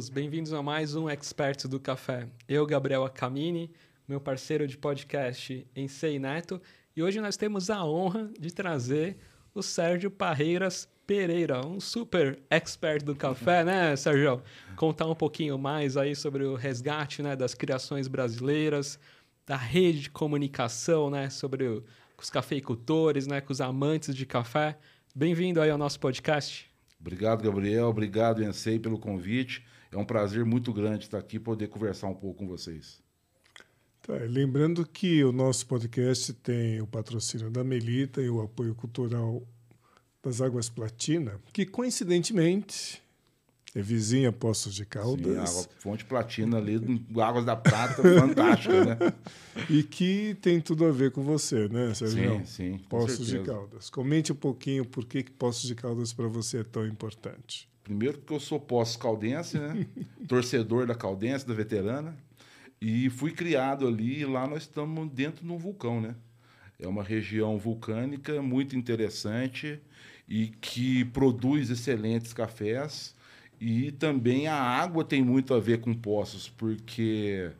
todos, bem-vindos a mais um Experts do Café. Eu, Gabriel Acamini, meu parceiro de podcast Ensei Neto, e hoje nós temos a honra de trazer o Sérgio Parreiras Pereira, um super expert do café, né, Sérgio? Contar um pouquinho mais aí sobre o resgate né, das criações brasileiras, da rede de comunicação, né, sobre o, os cafeicultores, né, com os amantes de café. Bem-vindo aí ao nosso podcast. Obrigado, Gabriel. Obrigado, Ensei, pelo convite. É um prazer muito grande estar aqui e poder conversar um pouco com vocês. Tá, lembrando que o nosso podcast tem o patrocínio da Melita e o apoio cultural das Águas Platina, que coincidentemente é vizinha Poços de Caldas. Sim, a fonte platina ali, Águas da Prata, fantástica, né? E que tem tudo a ver com você, né, Sérgio? Sim, sim. Poços de Caldas. Comente um pouquinho por que, que Poços de Caldas para você é tão importante. Primeiro que eu sou Poços Caldense, né? Torcedor da Caldense, da veterana. E fui criado ali e lá nós estamos dentro de um vulcão, né? É uma região vulcânica muito interessante e que produz excelentes cafés e também a água tem muito a ver com poços, porque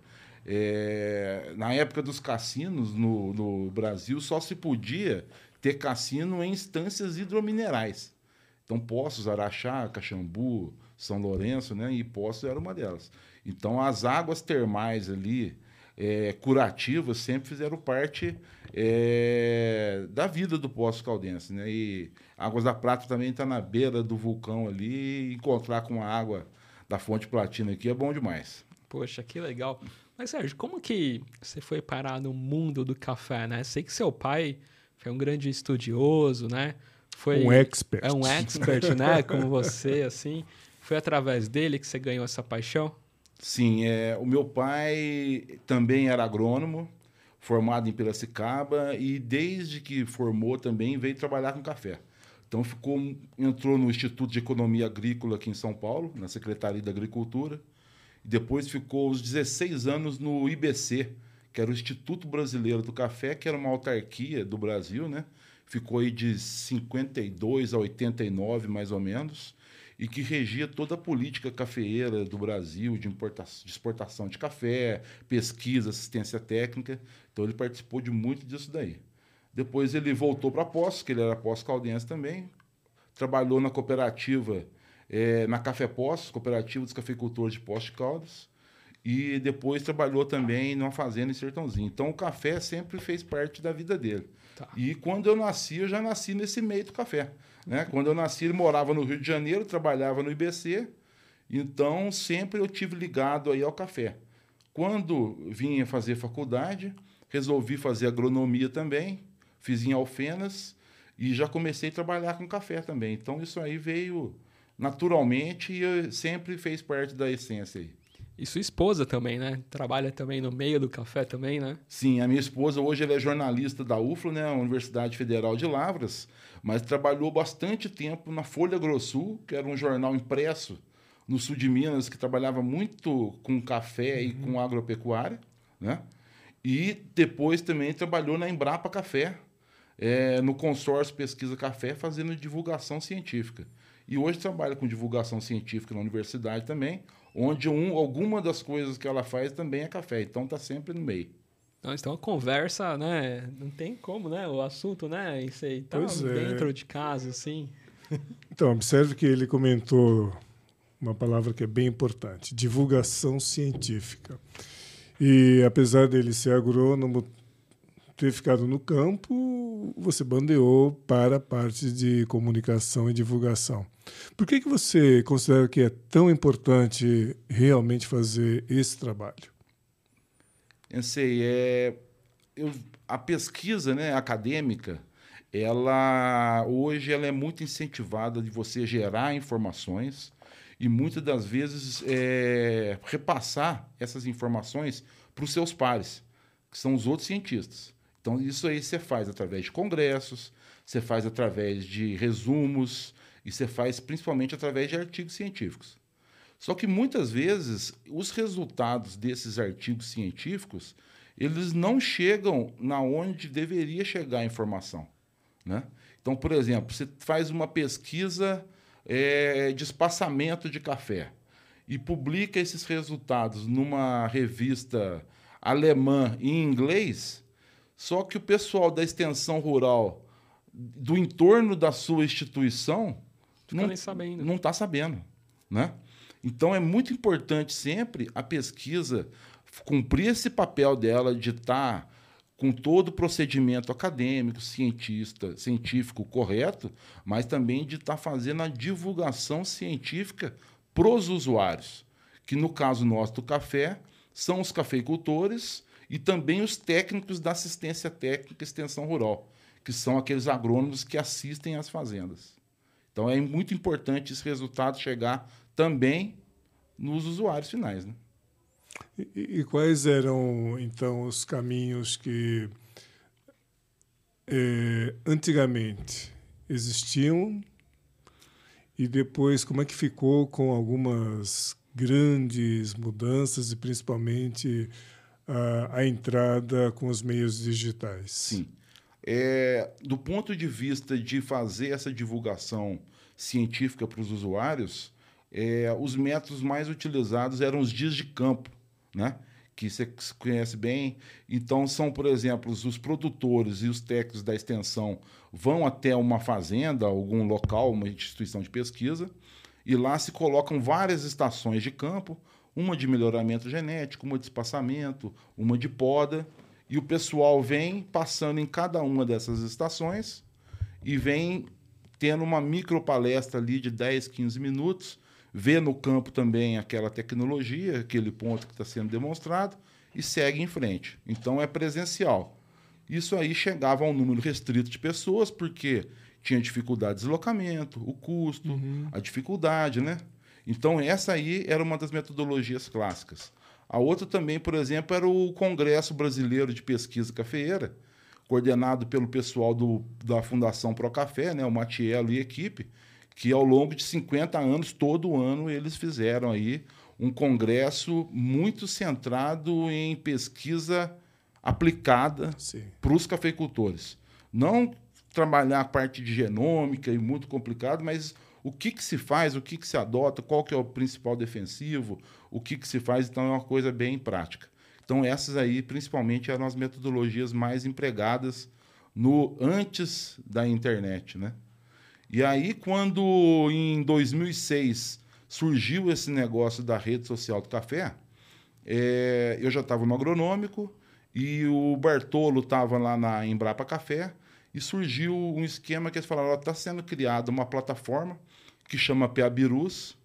é, na época dos cassinos no, no Brasil só se podia ter cassino em instâncias hidrominerais. Então, Poços, Araxá, Caxambu, São Lourenço, né? E Poços era uma delas. Então, as águas termais ali, é, curativas, sempre fizeram parte é, da vida do Poço Caldense, né? E Águas da Prata também está na beira do vulcão ali. encontrar com a água da fonte platina aqui é bom demais. Poxa, que legal. Mas, Sérgio, como que você foi parar no mundo do café, né? Sei que seu pai foi um grande estudioso, né? Foi, um expert. É um expert, né? Como você, assim. Foi através dele que você ganhou essa paixão? Sim, é, o meu pai também era agrônomo, formado em Piracicaba, e desde que formou também veio trabalhar com café. Então ficou, entrou no Instituto de Economia Agrícola aqui em São Paulo, na Secretaria da Agricultura, e depois ficou os 16 anos no IBC, que era o Instituto Brasileiro do Café, que era uma autarquia do Brasil, né? Ficou aí de 52 a 89, mais ou menos, e que regia toda a política cafeeira do Brasil, de, de exportação de café, pesquisa, assistência técnica. Então ele participou de muito disso daí. Depois ele voltou para Poços, que ele era pós-caldense também, trabalhou na cooperativa, é, na Café Poços, Cooperativa dos Cafeicultores de Poços de Caldas, e depois trabalhou também numa fazenda em Sertãozinho. Então o café sempre fez parte da vida dele. Tá. E quando eu nasci, eu já nasci nesse meio do café. Né? Quando eu nasci, ele morava no Rio de Janeiro, trabalhava no IBC, então sempre eu tive ligado aí ao café. Quando vinha fazer faculdade, resolvi fazer agronomia também, fiz em Alfenas e já comecei a trabalhar com café também. Então isso aí veio naturalmente e sempre fez parte da essência aí. E sua esposa também, né? Trabalha também no meio do café também, né? Sim, a minha esposa hoje é jornalista da UFLA, né, Universidade Federal de Lavras, mas trabalhou bastante tempo na Folha Grossul, que era um jornal impresso no sul de Minas que trabalhava muito com café uhum. e com agropecuária, né? E depois também trabalhou na Embrapa Café, é, no consórcio Pesquisa Café, fazendo divulgação científica. E hoje trabalha com divulgação científica na universidade também, onde um, alguma das coisas que ela faz também é café. Então está sempre no meio. então a conversa, né? Não tem como, né? O assunto, né? Isso aí tá pois é. dentro de casa, assim. Então, observe que ele comentou uma palavra que é bem importante: divulgação científica. E apesar dele ser agrônomo, ter ficado no campo, você bandeou para a parte de comunicação e divulgação. Por que, que você considera que é tão importante realmente fazer esse trabalho? Eu sei, é, eu, a pesquisa né, acadêmica, ela hoje ela é muito incentivada de você gerar informações e muitas das vezes é, repassar essas informações para os seus pares, que são os outros cientistas. Então, isso aí você faz através de congressos, você faz através de resumos, e você faz principalmente através de artigos científicos. Só que muitas vezes os resultados desses artigos científicos eles não chegam na onde deveria chegar a informação, né? Então, por exemplo, você faz uma pesquisa é, de espaçamento de café e publica esses resultados numa revista alemã em inglês, só que o pessoal da extensão rural do entorno da sua instituição Fica não está sabendo. Não tá sabendo né? Então é muito importante sempre a pesquisa cumprir esse papel dela de estar tá com todo o procedimento acadêmico, cientista, científico correto, mas também de estar tá fazendo a divulgação científica para os usuários, que no caso nosso do café são os cafeicultores e também os técnicos da assistência técnica e extensão rural, que são aqueles agrônomos que assistem às fazendas. Então é muito importante esse resultado chegar também nos usuários finais. Né? E, e quais eram, então, os caminhos que é, antigamente existiam e depois como é que ficou com algumas grandes mudanças e principalmente a, a entrada com os meios digitais? Sim. É, do ponto de vista de fazer essa divulgação científica para os usuários, é, os métodos mais utilizados eram os dias de campo, né? que você conhece bem. Então, são, por exemplo, os produtores e os técnicos da extensão vão até uma fazenda, algum local, uma instituição de pesquisa, e lá se colocam várias estações de campo, uma de melhoramento genético, uma de espaçamento, uma de poda, e o pessoal vem passando em cada uma dessas estações e vem tendo uma micro palestra ali de 10, 15 minutos, vê no campo também aquela tecnologia, aquele ponto que está sendo demonstrado e segue em frente. Então é presencial. Isso aí chegava a um número restrito de pessoas, porque tinha dificuldade de deslocamento, o custo, uhum. a dificuldade, né? Então essa aí era uma das metodologias clássicas. A outra também, por exemplo, era o Congresso Brasileiro de Pesquisa Cafeeira, coordenado pelo pessoal do, da Fundação Pro Café, né, o Matiello e equipe, que ao longo de 50 anos, todo ano, eles fizeram aí um congresso muito centrado em pesquisa aplicada para os cafeicultores. Não trabalhar a parte de genômica e muito complicado, mas o que, que se faz, o que, que se adota, qual que é o principal defensivo, o que, que se faz, então é uma coisa bem prática. Então, essas aí, principalmente, eram as metodologias mais empregadas no antes da internet, né? E aí, quando em 2006 surgiu esse negócio da rede social do café, é, eu já estava no agronômico e o Bartolo estava lá na Embrapa Café e surgiu um esquema que eles falaram: está sendo criada uma plataforma que chama Peabirus,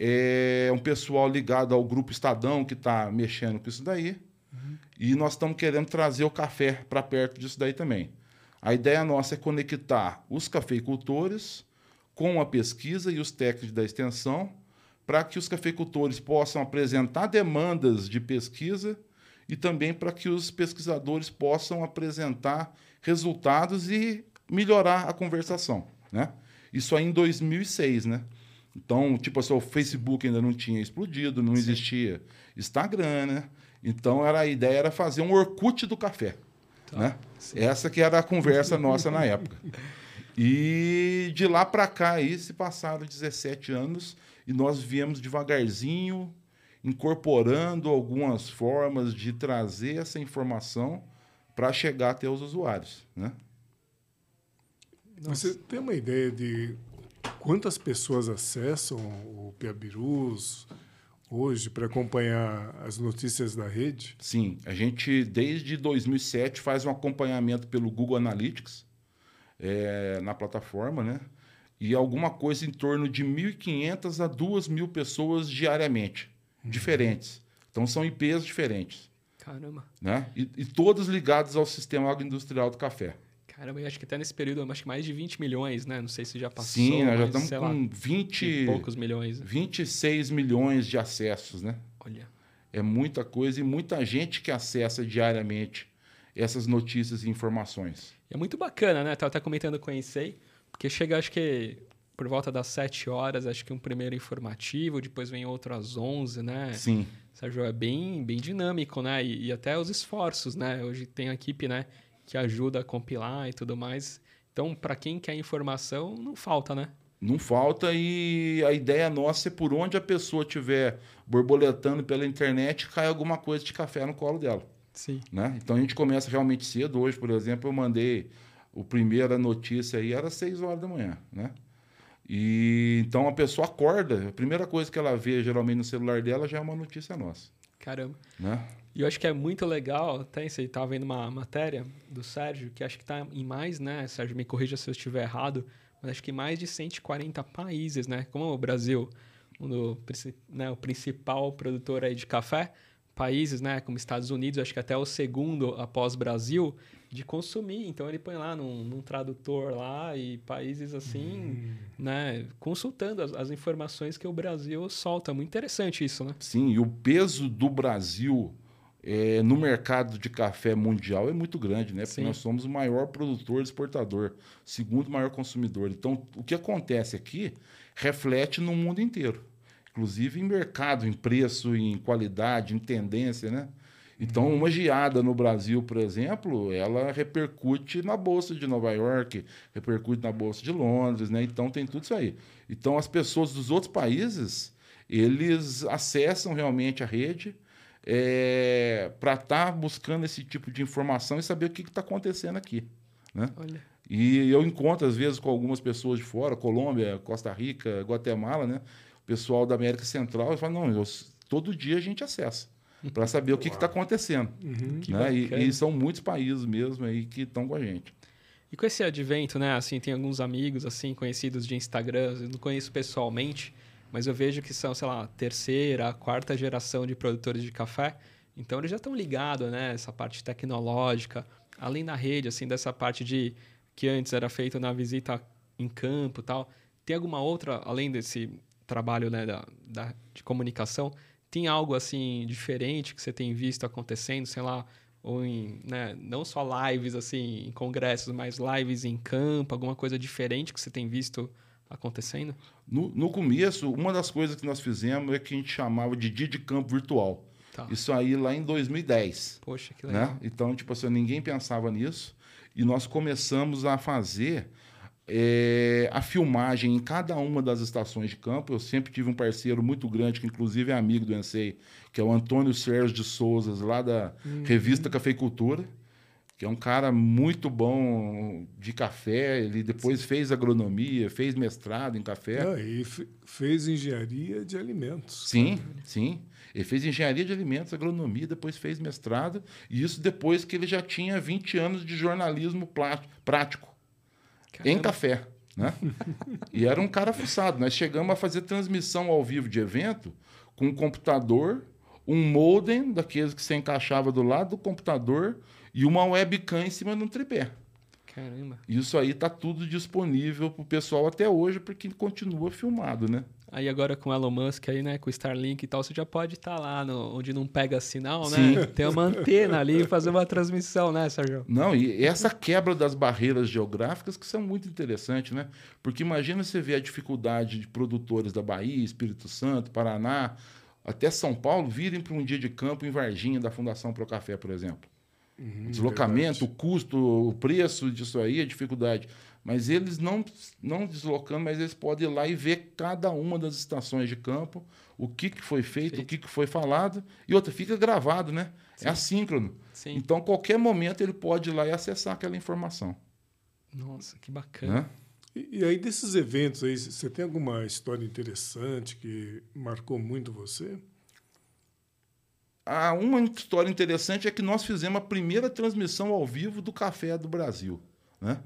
é um pessoal ligado ao grupo Estadão que está mexendo com isso daí. Uhum. E nós estamos querendo trazer o café para perto disso daí também. A ideia nossa é conectar os cafeicultores com a pesquisa e os técnicos da extensão para que os cafeicultores possam apresentar demandas de pesquisa e também para que os pesquisadores possam apresentar resultados e melhorar a conversação, né? Isso aí em 2006, né? Então, tipo assim, o Facebook ainda não tinha explodido, não Sim. existia Instagram, né? Então, era, a ideia era fazer um Orkut do café. Tá. Né? Essa que era a conversa nossa na época. E de lá para cá aí se passaram 17 anos e nós viemos devagarzinho incorporando algumas formas de trazer essa informação para chegar até os usuários, né? Você tem uma ideia de quantas pessoas acessam o Piabirus hoje para acompanhar as notícias da rede? Sim, a gente desde 2007 faz um acompanhamento pelo Google Analytics é, na plataforma, né? E alguma coisa em torno de 1.500 a 2.000 pessoas diariamente, uhum. diferentes. Então são IPs diferentes. Caramba. Né? E, e todas ligadas ao sistema agroindustrial do café. Caramba, acho que até nesse período, acho que mais de 20 milhões, né? Não sei se já passou. Sim, nós já estamos com lá, 20 e poucos milhões. 26 milhões de acessos, né? Olha. É muita coisa e muita gente que acessa diariamente essas notícias e informações. É muito bacana, né? Estava até comentando com o Ensei, porque chega, acho que por volta das 7 horas, acho que um primeiro informativo, depois vem outro às 11, né? Sim. Sérgio, é bem, bem dinâmico, né? E, e até os esforços, né? Hoje tem a equipe, né? Que ajuda a compilar e tudo mais. Então, para quem quer informação, não falta, né? Não falta e a ideia nossa é por onde a pessoa estiver borboletando pela internet, cai alguma coisa de café no colo dela. Sim. Né? Então a gente começa realmente cedo. Hoje, por exemplo, eu mandei o primeira notícia aí, era 6 horas da manhã. Né? E então a pessoa acorda, a primeira coisa que ela vê geralmente no celular dela já é uma notícia nossa. Caramba. Né? E eu acho que é muito legal, até você estava vendo uma matéria do Sérgio, que acho que está em mais, né? Sérgio, me corrija se eu estiver errado, mas acho que mais de 140 países, né? Como o Brasil, um do, né, o principal produtor aí de café, países, né, como Estados Unidos, acho que até o segundo após Brasil, de consumir. Então ele põe lá num, num tradutor lá e países assim, hum. né, consultando as, as, informações que o Brasil solta. Muito interessante isso, né? Sim, e o peso do Brasil é, no mercado de café mundial é muito grande, né? Porque Sim. nós somos o maior produtor exportador, segundo maior consumidor. Então, o que acontece aqui reflete no mundo inteiro, inclusive em mercado, em preço, em qualidade, em tendência, né? Então, uma geada no Brasil, por exemplo, ela repercute na Bolsa de Nova York, repercute na Bolsa de Londres, né? Então, tem tudo isso aí. Então, as pessoas dos outros países, eles acessam realmente a rede, é, para estar tá buscando esse tipo de informação e saber o que está acontecendo aqui. Né? Olha. E eu encontro, às vezes, com algumas pessoas de fora, Colômbia, Costa Rica, Guatemala, né? o pessoal da América Central, e fala, não, eu, todo dia a gente acessa para saber o que está acontecendo. Uhum, né? e, e, são muitos países mesmo aí que estão com a gente. E com esse advento, né? Assim, tem alguns amigos assim conhecidos de Instagram, eu não conheço pessoalmente, mas eu vejo que são, sei lá, terceira, quarta geração de produtores de café. Então eles já estão ligados, né? Essa parte tecnológica, além da rede, assim, dessa parte de que antes era feito na visita em campo, tal. Tem alguma outra, além desse trabalho, né, da, da de comunicação, tem algo assim diferente que você tem visto acontecendo, sei lá, ou em, né, não só lives assim em congressos, mas lives em campo, alguma coisa diferente que você tem visto acontecendo? No, no começo, uma das coisas que nós fizemos é que a gente chamava de dia de campo virtual. Tá. Isso aí lá em 2010. Poxa, que legal. Né? Então, tipo assim, ninguém pensava nisso. E nós começamos a fazer é, a filmagem em cada uma das estações de campo. Eu sempre tive um parceiro muito grande, que inclusive é amigo do Ensei, que é o Antônio Sérgio de Souza, lá da uhum. revista Cafeicultura que é um cara muito bom de café. Ele depois Sim. fez agronomia, fez mestrado em café. Ah, e fez engenharia de alimentos. Sim, né? sim. Ele fez engenharia de alimentos, agronomia, depois fez mestrado. E isso depois que ele já tinha 20 anos de jornalismo prático Caramba. em café. Né? e era um cara fuçado. Nós chegamos a fazer transmissão ao vivo de evento com um computador, um modem daqueles que se encaixava do lado do computador e uma webcam em cima de um tripé. Caramba. Isso aí tá tudo disponível pro pessoal até hoje, porque continua filmado, né? Aí agora com o Elon Musk aí, né, com o Starlink e tal, você já pode estar tá lá no, onde não pega sinal, né? Sim. Tem uma antena ali e fazer uma transmissão, né, Sérgio? Não, e essa quebra das barreiras geográficas que são muito interessantes, né? Porque imagina você ver a dificuldade de produtores da Bahia, Espírito Santo, Paraná, até São Paulo virem para um dia de campo em Varginha da Fundação Pro Café, por exemplo. Uhum, deslocamento, verdade. o custo, o preço disso aí, a dificuldade. Mas eles não, não deslocando, mas eles podem ir lá e ver cada uma das estações de campo, o que, que foi feito, feito. o que, que foi falado. E outra, fica gravado, né? É Sim. É assíncrono. Sim. Então, qualquer momento, ele pode ir lá e acessar aquela informação. Nossa, que bacana. Né? E, e aí, desses eventos aí, você tem alguma história interessante que marcou muito você? Ah, uma história interessante é que nós fizemos a primeira transmissão ao vivo do Café do Brasil. Né?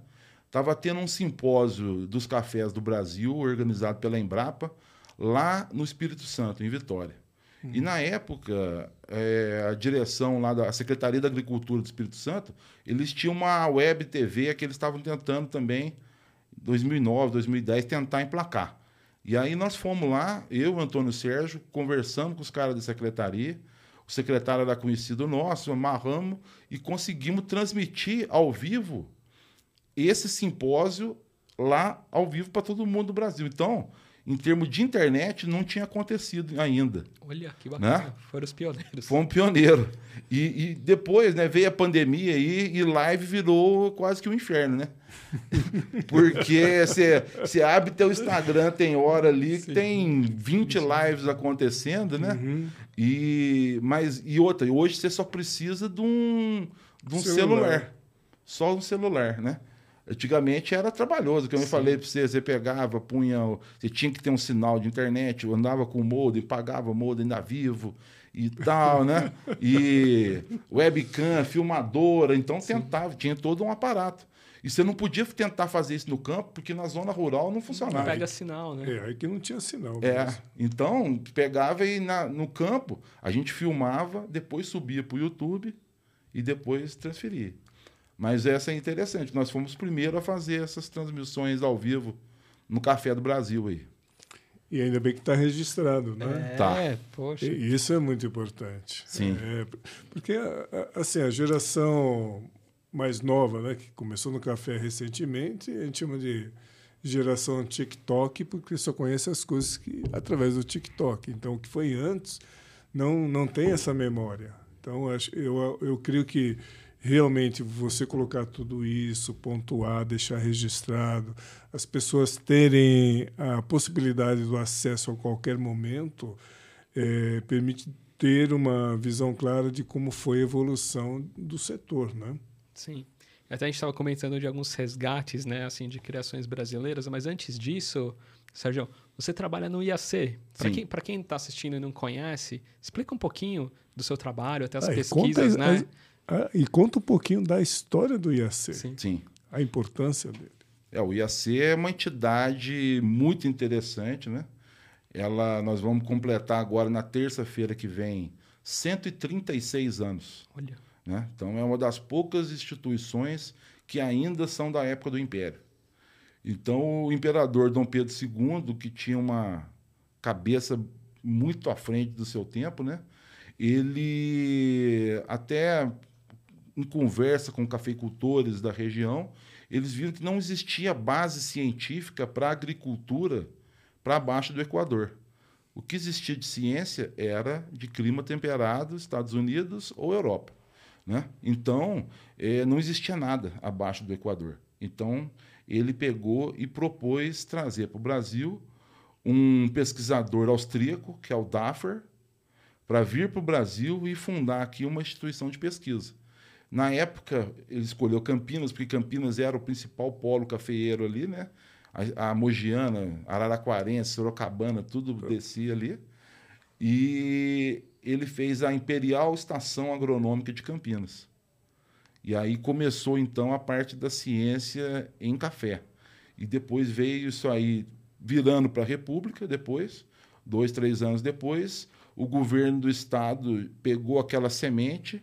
Tava tendo um simpósio dos cafés do Brasil, organizado pela Embrapa, lá no Espírito Santo, em Vitória. E na época, é, a direção lá da Secretaria da Agricultura do Espírito Santo, eles tinham uma web TV que eles estavam tentando também, 2009, 2010, tentar emplacar. E aí nós fomos lá, eu, Antônio Sérgio, conversando com os caras da secretaria, o secretário era conhecido nosso, amarramos e conseguimos transmitir ao vivo esse simpósio lá ao vivo para todo mundo do Brasil. Então, em termos de internet, não tinha acontecido ainda. Olha, que bacana. Né? Foram os pioneiros. Fomos pioneiros. E, e, depois, né, veio a pandemia aí e live virou quase que um inferno, né? Porque você abre teu Instagram, tem hora ali que tem 20 lives acontecendo, né? Uhum. E, mas, e outra, hoje você só precisa de um, de um celular. celular. Só um celular, né? Antigamente era trabalhoso, que eu me falei para você, você pegava, punha, você tinha que ter um sinal de internet, andava com o modem, pagava o modem ainda vivo e tal, né? E webcam, filmadora, então Sim. tentava, tinha todo um aparato. E você não podia tentar fazer isso no campo, porque na zona rural não funcionava. Não pega sinal, né? É, aí que não tinha sinal. É, mesmo. então pegava e na, no campo a gente filmava, depois subia para o YouTube e depois transferia. Mas essa é interessante. Nós fomos primeiro a fazer essas transmissões ao vivo no Café do Brasil aí. E ainda bem que está registrado, né? É, tá. poxa. E isso é muito importante. Sim. É, porque, assim, a geração mais nova, né, que começou no café recentemente, a gente chama de geração TikTok, porque só conhece as coisas que, através do TikTok. Então, o que foi antes não, não tem essa memória. Então, eu, eu creio que realmente você colocar tudo isso, pontuar, deixar registrado, as pessoas terem a possibilidade do acesso a qualquer momento, é, permite ter uma visão clara de como foi a evolução do setor, né? Sim. Até a gente estava comentando de alguns resgates, né, assim, de criações brasileiras, mas antes disso, Sérgio, você trabalha no IAC. Para quem está assistindo e não conhece, explica um pouquinho do seu trabalho, até as pesquisas, né? Ah, e conta um pouquinho da história do IAC. Sim. Sim. A importância dele. É, o IAC é uma entidade muito interessante, né? Ela, nós vamos completar agora na terça-feira que vem 136 anos. Olha. Né? Então é uma das poucas instituições que ainda são da época do Império. Então o imperador Dom Pedro II, que tinha uma cabeça muito à frente do seu tempo, né? Ele até em conversa com cafeicultores da região, eles viram que não existia base científica para agricultura para baixo do Equador. O que existia de ciência era de clima temperado, Estados Unidos ou Europa. Né? Então, é, não existia nada abaixo do Equador. Então, ele pegou e propôs trazer para o Brasil um pesquisador austríaco, que é o Daffer, para vir para o Brasil e fundar aqui uma instituição de pesquisa. Na época, ele escolheu Campinas, porque Campinas era o principal polo cafeeiro ali, né? A, a Mogiana, Araraquarense, Sorocabana, tudo descia ali. E ele fez a Imperial Estação Agronômica de Campinas. E aí começou, então, a parte da ciência em café. E depois veio isso aí virando para a República, depois, dois, três anos depois, o governo do estado pegou aquela semente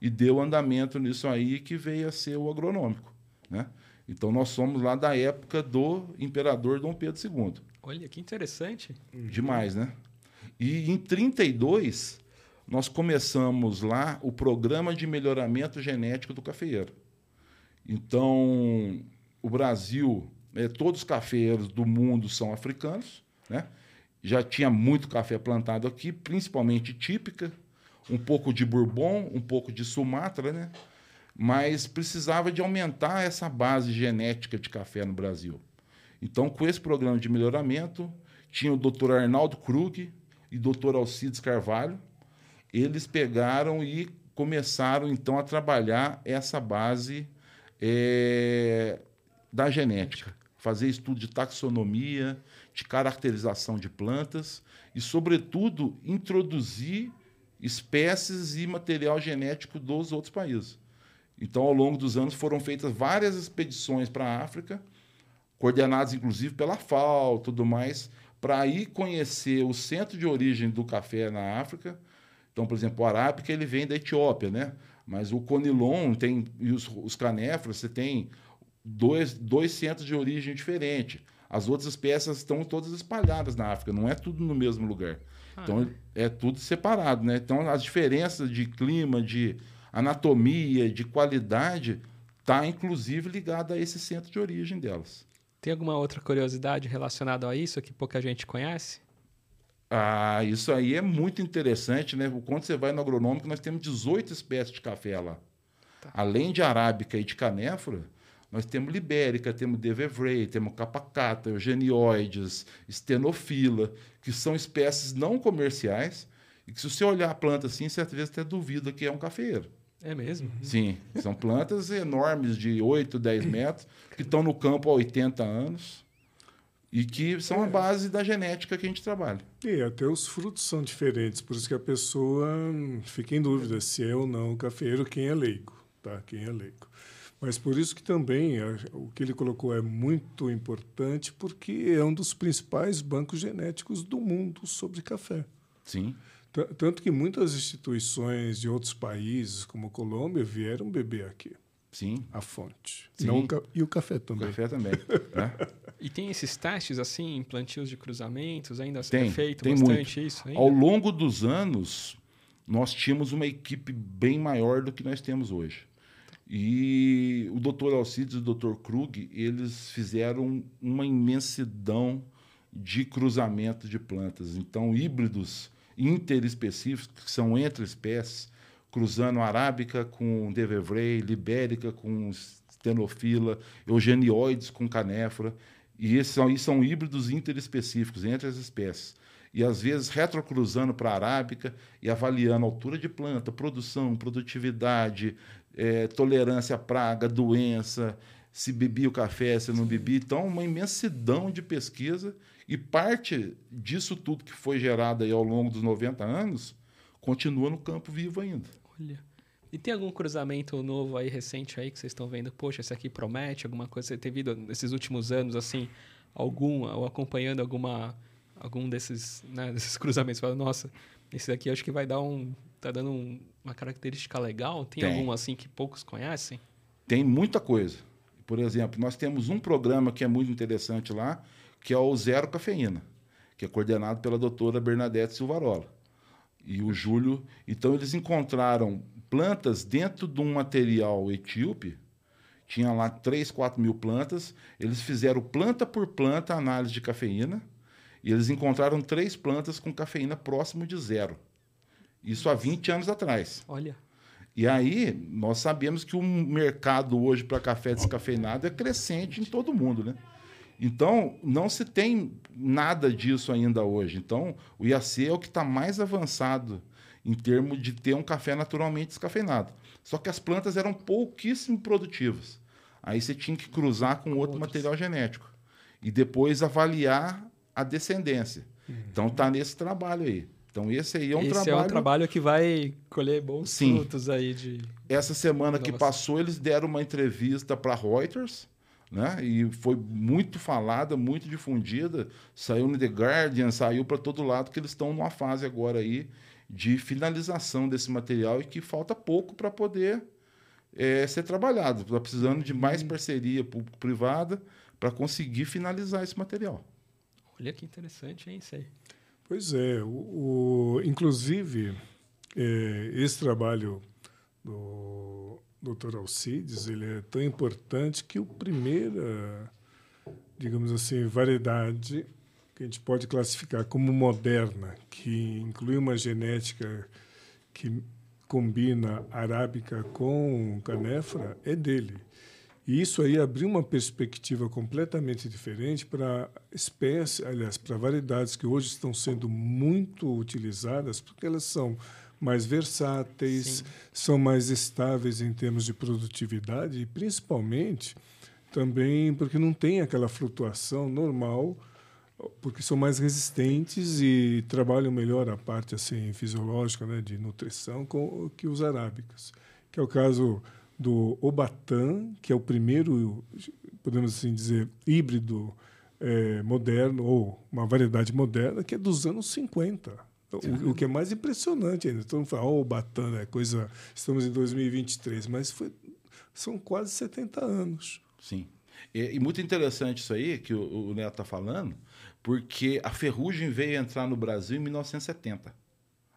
e deu andamento nisso aí que veio a ser o agronômico, né? Então nós somos lá da época do imperador Dom Pedro II. Olha que interessante. Demais, né? E em 32 nós começamos lá o programa de melhoramento genético do cafeeiro. Então, o Brasil, é, todos os cafeeiros do mundo são africanos, né? Já tinha muito café plantado aqui, principalmente típica, um pouco de Bourbon, um pouco de Sumatra, né? Mas precisava de aumentar essa base genética de café no Brasil. Então, com esse programa de melhoramento, tinha o Dr. Arnaldo Krug e o Dr. Alcides Carvalho. Eles pegaram e começaram então a trabalhar essa base é, da genética, fazer estudo de taxonomia, de caracterização de plantas e, sobretudo, introduzir espécies e material genético dos outros países. Então, ao longo dos anos, foram feitas várias expedições para a África, coordenadas inclusive pela FAO tudo mais, para ir conhecer o centro de origem do café na África. Então, por exemplo, o arábica ele vem da Etiópia, né? Mas o conilon tem e os, os canéfros, você tem dois, dois centros de origem diferentes. As outras espécies estão todas espalhadas na África, não é tudo no mesmo lugar. Ah, então é. é tudo separado, né? Então as diferenças de clima, de anatomia, de qualidade, está inclusive ligada a esse centro de origem delas. Tem alguma outra curiosidade relacionada a isso que pouca gente conhece? Ah, isso aí é muito interessante, né? Quando você vai no agronômico, nós temos 18 espécies de café lá. Tá. Além de arábica e de canéfora, nós temos libérica, temos devevray, temos capacata, eugenioides, estenofila, que são espécies não comerciais e que se você olhar a planta assim, você às vezes até duvida que é um cafeiro. É mesmo? Sim, são plantas enormes de 8, 10 metros, que estão no campo há 80 anos e que são a é. base da genética que a gente trabalha. E até os frutos são diferentes, por isso que a pessoa fica em dúvida se é ou não cafeiro, quem é leigo, tá? Quem é leigo. Mas por isso que também o que ele colocou é muito importante, porque é um dos principais bancos genéticos do mundo sobre café. Sim. Tanto que muitas instituições de outros países, como a Colômbia, vieram beber aqui. Sim. A fonte. Sim. Não, e o café também. O café também. né? E tem esses testes, assim, plantios de cruzamentos, ainda tem, é feito tem bastante muito. isso? Ainda? Ao longo dos anos, nós tínhamos uma equipe bem maior do que nós temos hoje. E o Dr. Alcides e o Dr. Krug, eles fizeram uma imensidão de cruzamento de plantas. Então, híbridos interespecíficos, que são entre espécies, cruzando arábica com devevray, libérica com stenofila, eugenioides com canéfora. E esses são, são híbridos interespecíficos entre as espécies. E às vezes retrocruzando para a arábica e avaliando altura de planta, produção, produtividade, é, tolerância à praga, doença, se bebia o café, se não bebia. Então, uma imensidão de pesquisa e parte disso tudo que foi gerado aí ao longo dos 90 anos continua no campo vivo ainda. Olha. E tem algum cruzamento novo aí, recente aí, que vocês estão vendo? Poxa, esse aqui promete alguma coisa? Você tem visto nesses últimos anos, assim, algum, ou acompanhando alguma, algum desses, né, desses cruzamentos? Fala, nossa, esse daqui acho que vai dar um... Tá dando um, uma característica legal? Tem, tem algum, assim, que poucos conhecem? Tem muita coisa. Por exemplo, nós temos um programa que é muito interessante lá, que é o Zero Cafeína, que é coordenado pela doutora Bernadette Silvarola. E o Júlio. Então, eles encontraram plantas dentro de um material etíope, tinha lá 3, 4 mil plantas. Eles fizeram planta por planta análise de cafeína e eles encontraram três plantas com cafeína próximo de zero. Isso há 20 anos atrás. Olha. E aí, nós sabemos que o mercado hoje para café descafeinado é crescente em todo mundo, né? Então, não se tem nada disso ainda hoje. Então, o IAC é o que está mais avançado em termos de ter um café naturalmente descafeinado. Só que as plantas eram pouquíssimo produtivas. Aí você tinha que cruzar com outro Outros. material genético. E depois avaliar a descendência. Uhum. Então, está nesse trabalho aí. Então, esse aí é um esse trabalho. é um trabalho que vai colher bons Sim. frutos aí de. Essa semana que passou, eles deram uma entrevista para Reuters né? E foi muito falada, muito difundida, saiu no The Guardian, saiu para todo lado que eles estão numa fase agora aí de finalização desse material e que falta pouco para poder é, ser trabalhado. Está precisando de mais uhum. parceria público-privada para conseguir finalizar esse material. Olha que interessante, hein, isso aí. Pois é, o, o inclusive é, esse trabalho do Dr. Alcides, ele é tão importante que o primeira, digamos assim, variedade que a gente pode classificar como moderna, que inclui uma genética que combina arábica com canéfora, é dele. E isso aí abriu uma perspectiva completamente diferente para espécies, aliás, para variedades que hoje estão sendo muito utilizadas, porque elas são mais versáteis, Sim. são mais estáveis em termos de produtividade e, principalmente, também porque não tem aquela flutuação normal, porque são mais resistentes e trabalham melhor a parte assim fisiológica, né, de nutrição, com, que os arábicas, que é o caso do Obatã, que é o primeiro, podemos assim dizer, híbrido é, moderno ou uma variedade moderna que é dos anos 50 o, o, que é mais impressionante ainda. Todo mundo fala, oh, Batana, é coisa. Estamos em 2023, mas foi, são quase 70 anos. Sim. E, e muito interessante isso aí que o, o Neto está falando, porque a ferrugem veio entrar no Brasil em 1970.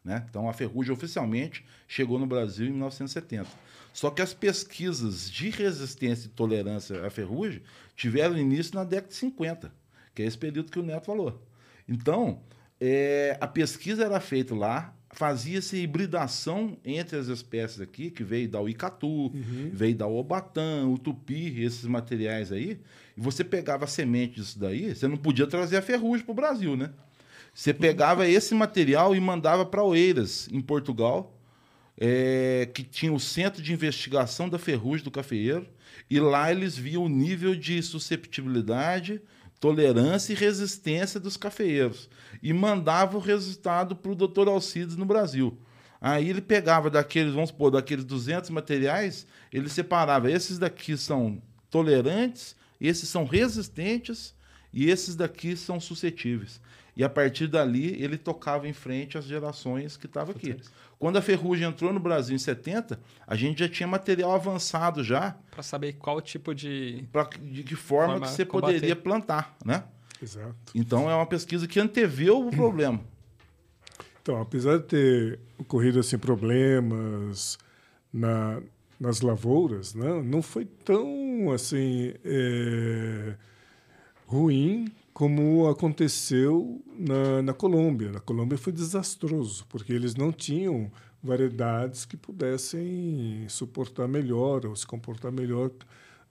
Né? Então, a ferrugem oficialmente chegou no Brasil em 1970. Só que as pesquisas de resistência e tolerância à ferrugem tiveram início na década de 50, que é esse período que o Neto falou. Então, É, a pesquisa era feita lá, fazia-se hibridação entre as espécies aqui, que veio da Uicatu, uhum. veio da Obatã, o Tupi, esses materiais aí, e você pegava a semente disso daí, você não podia trazer a ferrugem para o Brasil, né? Você pegava esse material e mandava para Oeiras, em Portugal, é, que tinha o Centro de Investigação da Ferrugem do Cafeeiro, e lá eles viam o nível de susceptibilidade, tolerância e resistência dos cafeeiros. E mandava o resultado para o doutor Alcides no Brasil. Aí ele pegava daqueles, vamos supor, daqueles 200 materiais, ele separava. Esses daqui são tolerantes, esses são resistentes e esses daqui são suscetíveis. E a partir dali ele tocava em frente as gerações que estavam aqui. Quando a ferrugem entrou no Brasil em 70, a gente já tinha material avançado já. Para saber qual tipo de. Pra, de que forma, forma que você combater. poderia plantar, né? Exato. Então é uma pesquisa que anteveu o problema. Então, apesar de ter ocorrido assim, problemas na, nas lavouras, né, não foi tão assim é, ruim como aconteceu na, na Colômbia. Na Colômbia foi desastroso, porque eles não tinham variedades que pudessem suportar melhor ou se comportar melhor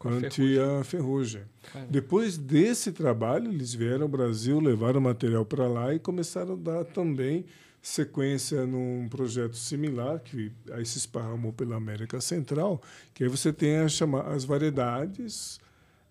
ante a ferrugem. Depois desse trabalho, eles vieram ao Brasil, levaram o material para lá e começaram a dar também sequência num projeto similar que aí se esparramou pela América Central, que aí você tem as, as variedades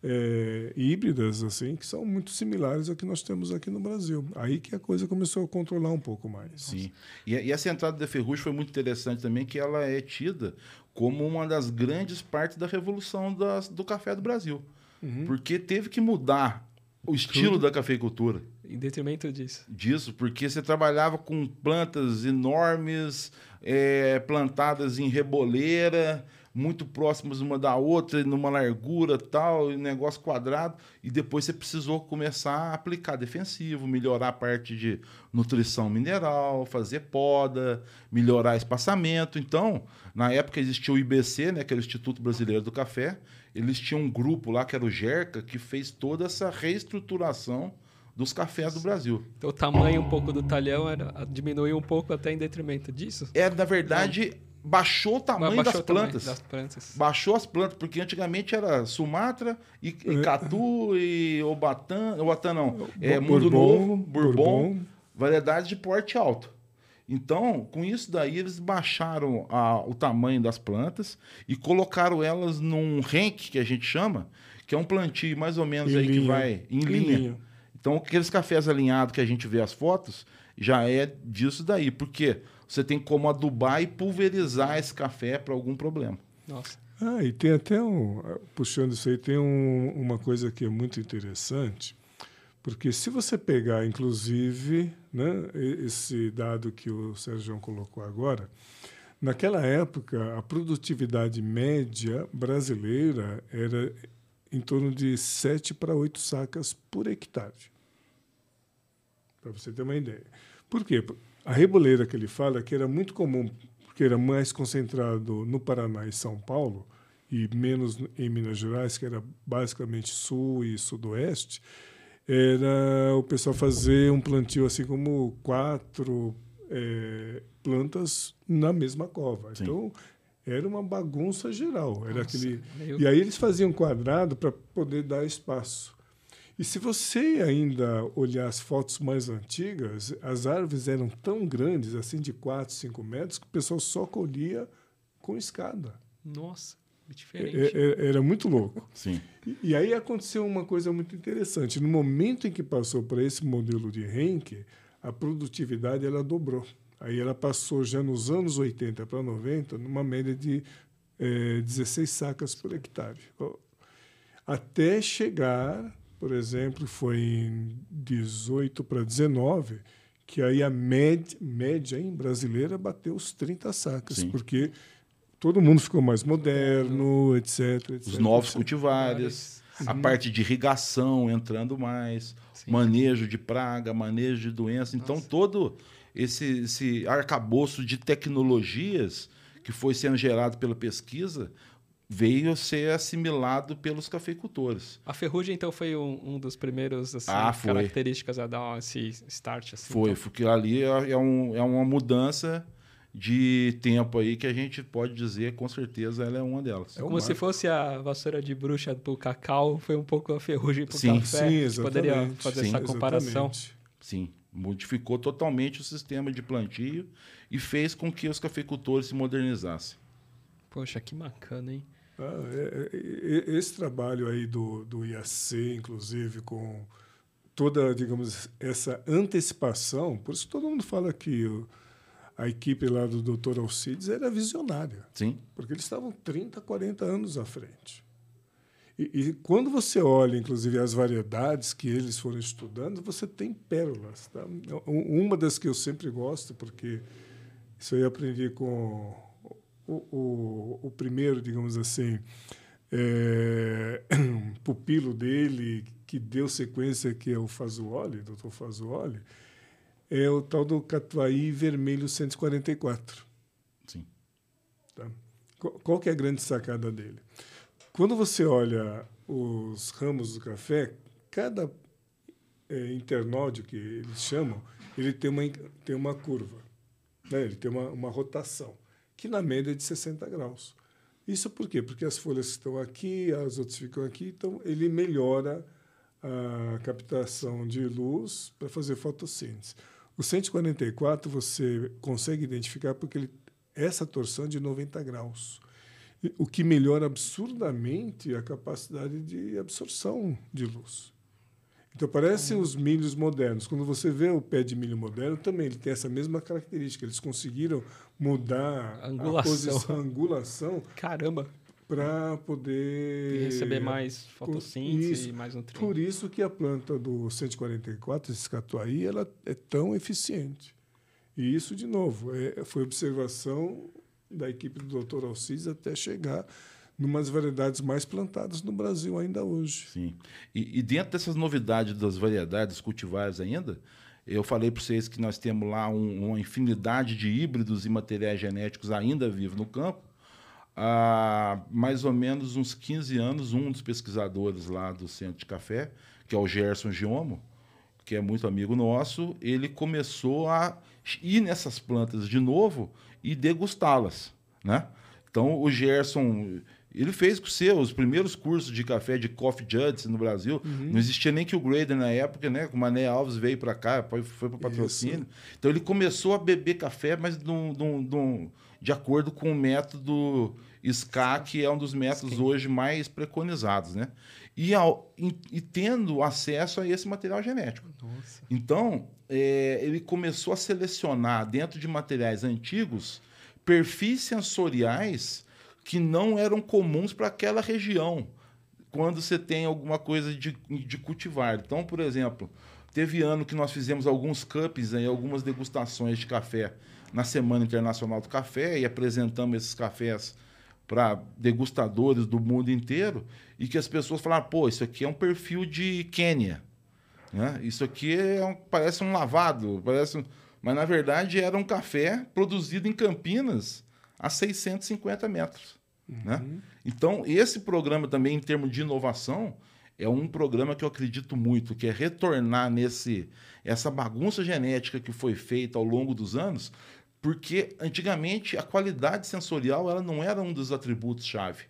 é, híbridas assim que são muito similares ao que nós temos aqui no Brasil. Aí que a coisa começou a controlar um pouco mais. Sim. E, e essa entrada da ferrugem foi muito interessante também, que ela é tida como uma das grandes partes da revolução das, do café do Brasil. Uhum. Porque teve que mudar o estilo Tudo. da cafeicultura. Em detrimento disso. Disso, porque você trabalhava com plantas enormes, é, plantadas em reboleira, muito próximas uma da outra, numa largura tal, negócio quadrado, e depois você precisou começar a aplicar defensivo, melhorar a parte de nutrição mineral, fazer poda, melhorar espaçamento. Então, na época existia o IBC, né, que era o Instituto Brasileiro do Café, eles tinham um grupo lá, que era o GERCA, que fez toda essa reestruturação dos cafés do Brasil. Então o tamanho um pouco do talhão era, diminuiu um pouco até em detrimento disso? É, na verdade, baixou o tamanho baixou das, plantas. das plantas. Baixou as plantas, porque antigamente era Sumatra, e, e Catu, e Obatã, Obatã não, é, Mundo Novo, Bourbon, Bourbon, variedades de porte alto. Então, com isso daí, eles baixaram a, o tamanho das plantas e colocaram elas num rank, que a gente chama, que é um plantio mais ou menos em aí linha. que vai em, em linha. linha. Então, aqueles cafés alinhados que a gente vê as fotos, já é disso daí. Porque você tem como adubar e pulverizar esse café para algum problema. Nossa. Ah, e tem até um. Puxando isso aí, tem um, uma coisa que é muito interessante, porque se você pegar, inclusive, né, esse dado que o Sérgio colocou agora, naquela época, a produtividade média brasileira era em torno de 7 para 8 sacas por hectare. Para você ter uma ideia. Por quê? A reboleira que ele fala, que era muito comum, porque era mais concentrado no Paraná e São Paulo, e menos em Minas Gerais, que era basicamente sul e sudoeste, era o pessoal fazer um plantio assim como quatro é, plantas na mesma cova. Sim. Então, era uma bagunça geral. Era Nossa, aquele... E aí eles faziam quadrado para poder dar espaço. E se você ainda olhar as fotos mais antigas, as árvores eram tão grandes, assim de 4, 5 metros, que o pessoal só colhia com escada. Nossa, diferente. É, é, era muito louco. Sim. E, e, aí aconteceu uma coisa muito interessante. No momento em que passou para esse modelo de Henke, a produtividade ela dobrou. Aí ela passou já nos anos 80 para 90, numa média de é, 16 sacas por hectare. Até chegar por exemplo, foi em 18 para 19, que aí a média, média em brasileira bateu os 30 sacas, Sim. porque todo mundo ficou mais moderno, etc. etc Os novos etc. cultivares, a parte de irrigação entrando mais, Sim. manejo de praga, manejo de doença. Então, todo esse, esse arcabouço de tecnologias que foi sendo gerado pela pesquisa veio a ser assimilado pelos cafeicultores. A ferrugem, então, foi um, um dos primeiros assim, Ah, características a dar esse start. Assim, Foi, então. porque ali é, é um, é uma mudança de tempo aí que a gente pode dizer, com certeza, ela é uma delas. É o Como se fosse a vassoura de bruxa pro cacau, foi um pouco a ferrugem pro Sim. café. Sim, exatamente. Poderia fazer Sim. essa comparação. Exatamente. Sim, modificou totalmente o sistema de plantio e fez com que os cafeicultores se modernizassem. Poxa, que bacana, hein? Ah, é- é- é- esse trabalho aí do, do IAC, inclusive, com toda, digamos, essa antecipação, por isso todo mundo fala que a equipe lá do Dr. Alcides era visionária, Sim, porque eles estavam 30, 40 anos à frente. E, e quando você olha, inclusive, as variedades que eles foram estudando, você tem pérolas. Tá? Um- Uma das que eu sempre gosto, porque isso aí eu aprendi com o, o, o primeiro, digamos assim, é, pupilo dele, que deu sequência, que é o Fazuoli, Dr. Fazuoli, é o tal do Catuai Vermelho 144. sim. Tá? Qual, que é a grande sacada dele? Quando você olha os ramos do café, cada é, internódio que eles chamam, ele tem uma, tem uma curva, né? ele tem uma, uma rotação, que na média é de 60 graus. Isso por quê? Porque as folhas estão aqui, as outras ficam aqui, então ele melhora a captação de luz para fazer fotossíntese. O 144 você consegue identificar porque ele, essa torção é de 90 graus, o que melhora absurdamente a capacidade de absorção de luz. Então parece os milhos modernos. Quando você vê o pé de milho moderno, também ele tem essa mesma característica. Eles conseguiram mudar A angulação. a posição, a angulação Caramba, para e poder receber mais fotossíntese Isso. e mais nutrientes. Por isso que a planta do 144, esse catuai, ela é tão eficiente. E isso, de novo, é, foi observação da equipe do Dr. Alcides até chegar numas variedades mais plantadas no Brasil ainda hoje. Sim. E, e dentro dessas novidades das variedades cultivares ainda, eu falei para vocês que nós temos lá um- uma infinidade de híbridos e materiais genéticos ainda vivos no campo. Há mais ou menos uns 15 anos, um dos pesquisadores lá do Centro de Café, que é o Gerson Giomo, que é muito amigo nosso, ele começou a ir nessas plantas de novo e degustá-las, né? Então o Gerson, ele fez com seu os primeiros cursos de café de Coffee Judges no Brasil. Não existia nem que o Grader na época, né? O Mané Alves veio para cá, foi, foi para patrocínio. Então ele começou a beber café, mas num- de acordo com o método SCA, que é um dos métodos hoje mais preconizados, né? E, ao- e- e tendo acesso a esse material genético. Nossa. Então, é, ele começou a selecionar, dentro de materiais antigos, perfis sensoriais que não eram comuns para aquela região, quando você tem alguma coisa de, de cultivar. Então, por exemplo, teve ano que nós fizemos alguns cups, aí, algumas degustações de café na Semana Internacional do Café e apresentamos esses cafés para degustadores do mundo inteiro e que as pessoas falaram, pô, isso aqui é um perfil de Quênia. Né? Isso aqui é um- parece um lavado, parece um- mas na verdade era um café produzido em Campinas a 650 metros. Né? Então, esse programa também, em termos de inovação, é um programa que eu acredito muito, que é retornar nesse essa bagunça genética que foi feita ao longo dos anos, porque antigamente a qualidade sensorial ela não era um dos atributos-chave.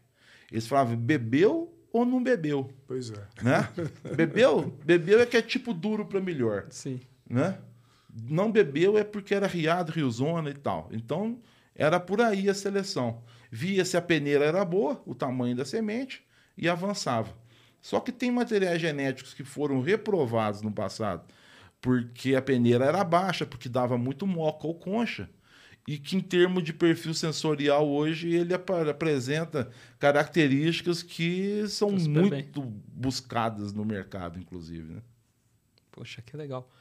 Eles falavam bebeu ou não bebeu Pois é. né? Bebeu? Bebeu é que é tipo duro para melhor, Sim. né? Não bebeu é porque era riado, riozona e tal. Então, era por aí a seleção. Via se a peneira era boa, o tamanho da semente, e avançava. Só que tem materiais genéticos que foram reprovados no passado porque a peneira era baixa, porque dava muito moca ou concha. E que, em termos de perfil sensorial, hoje ele apa- apresenta características que são muito buscadas no mercado, inclusive. Né? Poxa, que legal.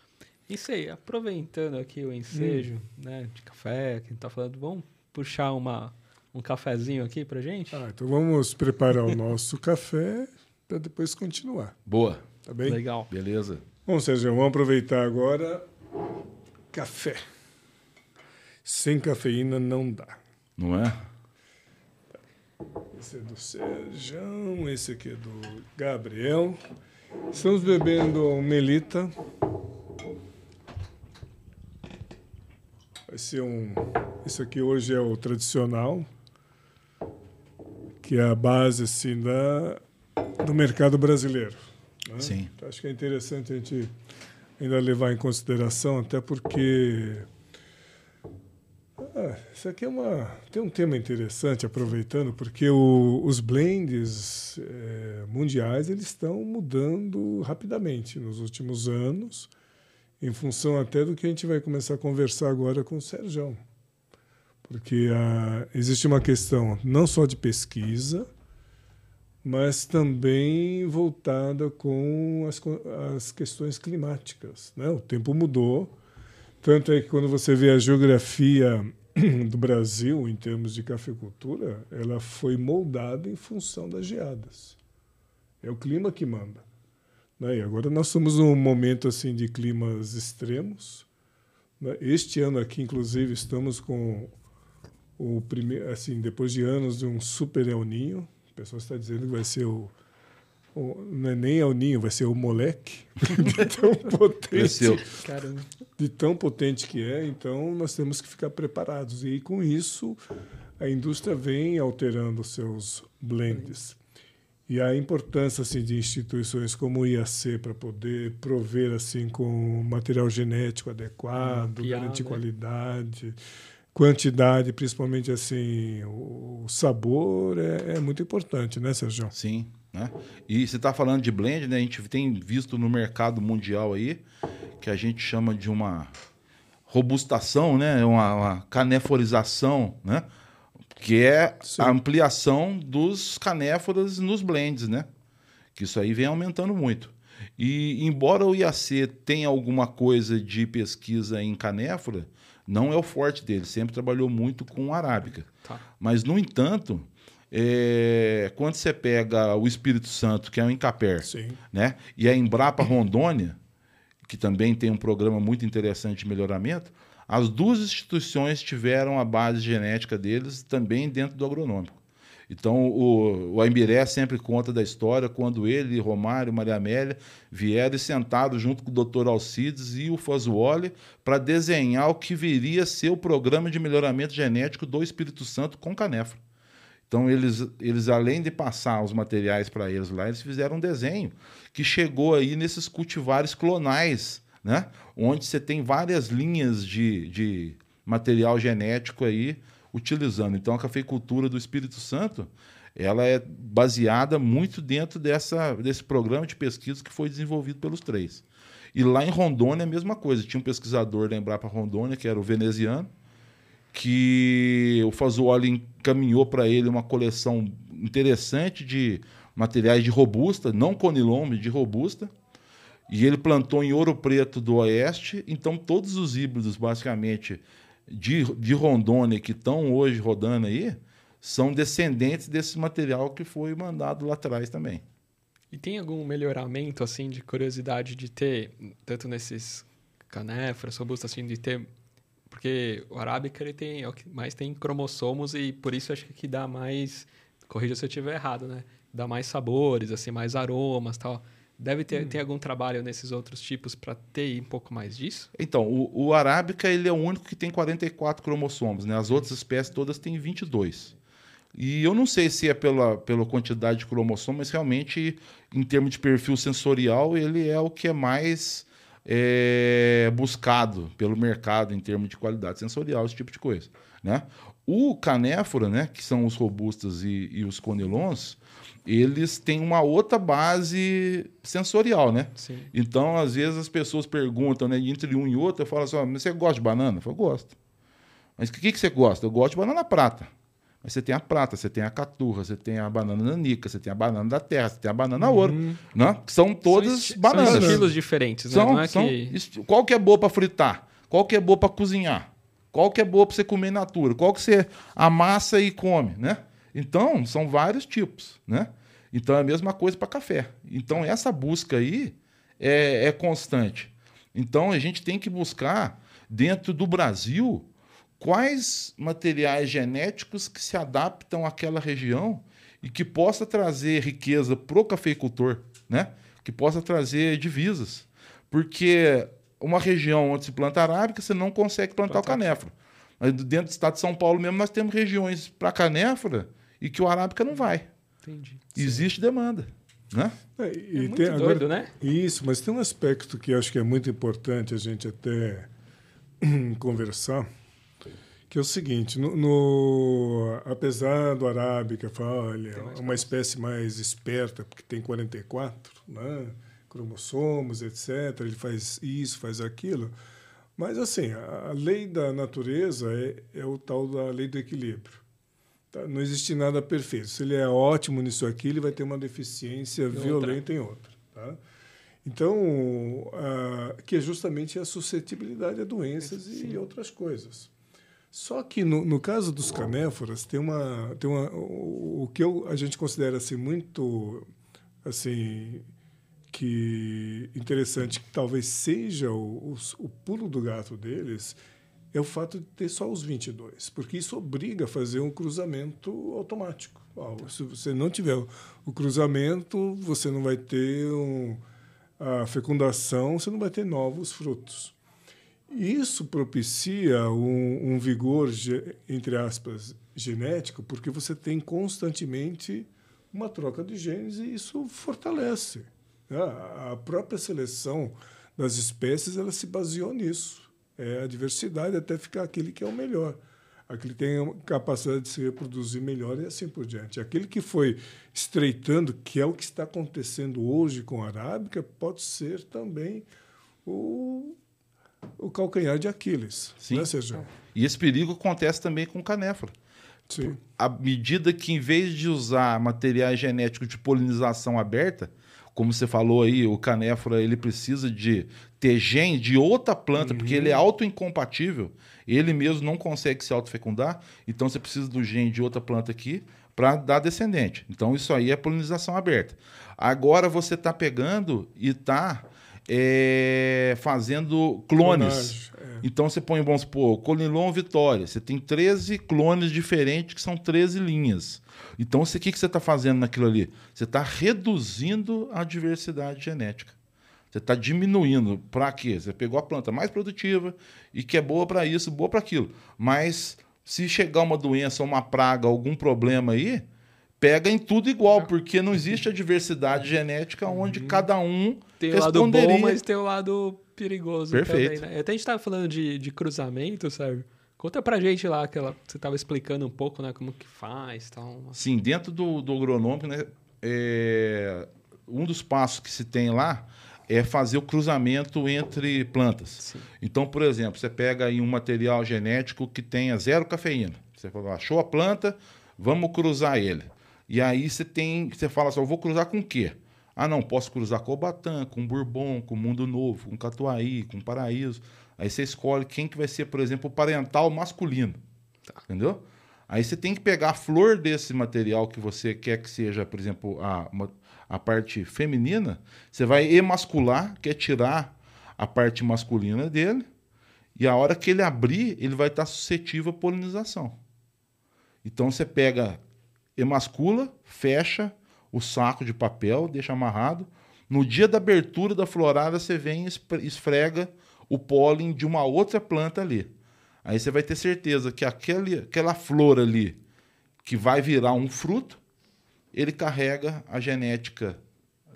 Isso aí, aproveitando aqui o ensejo né, de café que a gente tá falando, vamos puxar uma, um cafezinho aqui pra gente? Ah, então vamos preparar o nosso café para depois continuar. Boa, Tá bem? Legal. beleza. Bom, Sérgio, vamos aproveitar agora. Café. Sem cafeína não dá. Não é? Esse é do Sérgio, esse aqui é do Gabriel. Estamos bebendo Melita. Vai ser um. Esse aqui hoje é o tradicional, que é a base assim, da, do mercado brasileiro. Né? Sim. Então, acho que é interessante a gente ainda levar em consideração, até porque ah, isso aqui é uma tem um tema interessante aproveitando porque o, os blends é, mundiais eles estão mudando rapidamente nos últimos anos em função até do que a gente vai começar a conversar agora com o Sérgio porque ah, existe uma questão não só de pesquisa mas também voltada com as, as questões climáticas. Né? O tempo mudou, tanto é que quando você vê a geografia do Brasil em termos de cafeicultura, ela foi moldada em função das geadas. É o clima que manda. Né? E agora nós estamos num momento assim de climas extremos. Né? Este ano aqui, inclusive, estamos com o primeiro, assim, depois de anos de um super El Ninho, pessoa está dizendo que vai ser o, o, não é nem o ninho, vai ser o moleque de tão potente, de tão potente que é. Então nós temos que ficar preparados e com isso a indústria vem alterando seus blends. E a importância assim, de instituições como o IAC para poder prover assim com material genético adequado, garantir né? qualidade, quantidade, principalmente assim, o sabor é, é muito importante, né, Sérgio? Sim. Né? E você está falando de blend, né? A gente tem visto no mercado mundial aí que a gente chama de uma robustação, né? Uma, uma caneforização, né? Que é Sim. a ampliação dos canéforas nos blends, né? Que isso aí vem aumentando muito. E embora o IAC tenha alguma coisa de pesquisa em canéfora, não é o forte dele, sempre trabalhou muito com arábica. Tá. Mas, no entanto, é, quando você pega o Espírito Santo, que é o Incaper, né, e a Embrapa Rondônia, que também tem um programa muito interessante de melhoramento, as duas instituições tiveram a base genética deles também dentro do agronômico. Então, o, o Aimbiré sempre conta da história quando ele, Romário, Maria Amélia vieram sentaram junto com o doutor Alcides e o Fazuoli para desenhar o que viria a ser o programa de melhoramento genético do Espírito Santo com Canefra. Então, eles, eles além de passar os materiais para eles lá, eles fizeram um desenho que chegou aí nesses cultivares clonais, né? onde você tem várias linhas de, de material genético aí utilizando. Então, a cafeicultura do Espírito Santo ela é baseada muito dentro dessa, desse programa de pesquisa que foi desenvolvido pelos três. E lá em Rondônia, a mesma coisa. Tinha um pesquisador da Embrapa Rondônia, que era o veneziano, que o Fazuoli encaminhou para ele uma coleção interessante de materiais de robusta, não conilon, de robusta. E ele plantou em Ouro Preto do Oeste. Então, todos os híbridos, basicamente, de, de Rondônia que estão hoje rodando aí são descendentes desse material que foi mandado lá atrás também. E tem algum melhoramento, assim, de curiosidade de ter, tanto nesses canéforas, robustos, assim, de ter... Porque o arábica, ele tem, é o que mais tem cromossomos e por isso acho que dá mais... Corrija se eu estiver errado, né? Dá mais sabores, assim, mais aromas tal. Deve ter, hum. ter algum trabalho nesses outros tipos para ter um pouco mais disso? Então, o, o arábica ele é o único que tem 44 cromossomos, né? As outras espécies todas têm 22. E eu não sei se é pela, pela quantidade de cromossomos, mas realmente, em termos de perfil sensorial, ele é o que é mais é, buscado pelo mercado em termos de qualidade sensorial, esse tipo de coisa. Né? O canéfora, né, que são os robustas e, e os conilons, eles têm uma outra base sensorial, né? Sim. Então, às vezes as pessoas perguntam, né, entre um e outro, eu falo assim, mas você gosta de banana? Eu falo, gosto. Mas o que, que você gosta? Eu gosto de banana prata. Mas você tem a prata, você tem a caturra, você tem a banana nanica, você tem a banana da terra, você tem a banana uhum. ouro, né? São todas são bananas. São estilos diferentes, né? São, é são que... Qual que é boa para fritar? Qual que é boa para cozinhar? Qual que é boa para você comer natura? Qual que você amassa e come, né? Então, são vários tipos, né? Então, é a mesma coisa para café. Então, essa busca aí é, é constante. Então, a gente tem que buscar, dentro do Brasil, quais materiais genéticos que se adaptam àquela região e que possa trazer riqueza para o cafeicultor, né? que possa trazer divisas. Porque uma região onde se planta arábica, você não consegue plantar o canéfora. Mas dentro do estado de São Paulo mesmo, nós temos regiões para canéfora e que o arábica não vai. Entendi. Existe demanda. Né? É, É e muito tem, doido, agora, né? Isso, mas tem um aspecto que acho que é muito importante a gente até conversar, que é o seguinte, no, no- apesar do arábica falar, olha, é uma espécie mais esperta, porque tem 44 né, cromossomos, etc., ele faz isso, faz aquilo, mas assim, a, a lei da natureza é, é o tal da lei do equilíbrio. Tá? Não existe nada perfeito. Se ele é ótimo nisso aqui, ele vai ter uma deficiência outra. violenta em outra. Tá? Então, ah, que é justamente a suscetibilidade a doenças e outras coisas. Só que no, no caso dos canéforas tem uma tem uma o, o que eu, a gente considera assim muito assim que interessante que talvez seja o, os- o pulo do gato deles é o fato de ter só os 22, porque isso obriga a fazer um cruzamento automático. Se você não tiver o- cruzamento, você não vai ter um, a fecundação, você não vai ter novos frutos. Isso propicia um, um vigor, entre aspas, genético, porque você tem constantemente uma troca de genes e isso fortalece. né? A a própria seleção das espécies ela se baseou nisso. É a diversidade até ficar aquele que é o melhor. Aquele que tem a capacidade de se reproduzir melhor e assim por diante. Aquele que foi estreitando, que é o que está acontecendo hoje com a arábica, pode ser também o, o calcanhar de Aquiles. Sim. Né, Sérgio? E esse perigo acontece também com canéfora. Sim. à medida que, em vez de usar materiais genéticos de polinização aberta, como você falou aí, o canéfora ele precisa de ter gene de outra planta, porque ele é autoincompatível, ele mesmo não consegue se autofecundar, então você precisa do gene de outra planta aqui para dar descendente. Então isso aí é polinização aberta. Agora você está pegando e está fazendo clones. Clonagem, é. Então você põe, vamos supor, Colinlon Vitória. Você tem 13 clones diferentes que são 13 linhas. Então o que, que você está fazendo naquilo ali? Você está reduzindo a diversidade genética. Você está diminuindo. Para quê? Você pegou a planta mais produtiva e que é boa para isso, boa para aquilo. Mas se chegar uma doença, uma praga, algum problema aí, pega em tudo igual, porque não existe a diversidade genética onde cada um Tem o lado bom, responderia. mas tem o lado perigoso Perfeito. também, né? Até a gente tava falando de, de cruzamento, Sérgio. Conta pra gente lá, aquela, você tava explicando um pouco, né, como que faz tal. Sim, dentro do, do agronômico, né, é, um dos passos que se tem lá é fazer o cruzamento entre plantas. Sim. Então, por exemplo, você pega aí um material genético que tenha zero cafeína. Você fala, achou a planta, vamos cruzar ele. E aí você tem, você fala assim, eu vou cruzar com o quê? Ah, não, posso cruzar com o Batã, com o Bourbon, com o Mundo Novo, com o Catuaí, com o Paraíso. Aí você escolhe quem que vai ser, por exemplo, o parental masculino. Entendeu? Aí você tem que pegar a flor desse material que você quer que seja, por exemplo, a, uma- a parte feminina, você vai emascular, que é tirar a parte masculina dele, e a hora que ele abrir, ele vai estar suscetível à polinização. Então você pega, emascula, fecha o saco de papel, deixa amarrado. No dia da abertura da florada, você vem e esfrega o pólen de uma outra planta ali. Aí você vai ter certeza que aquele, aquela flor ali, que vai virar um fruto, ele carrega a genética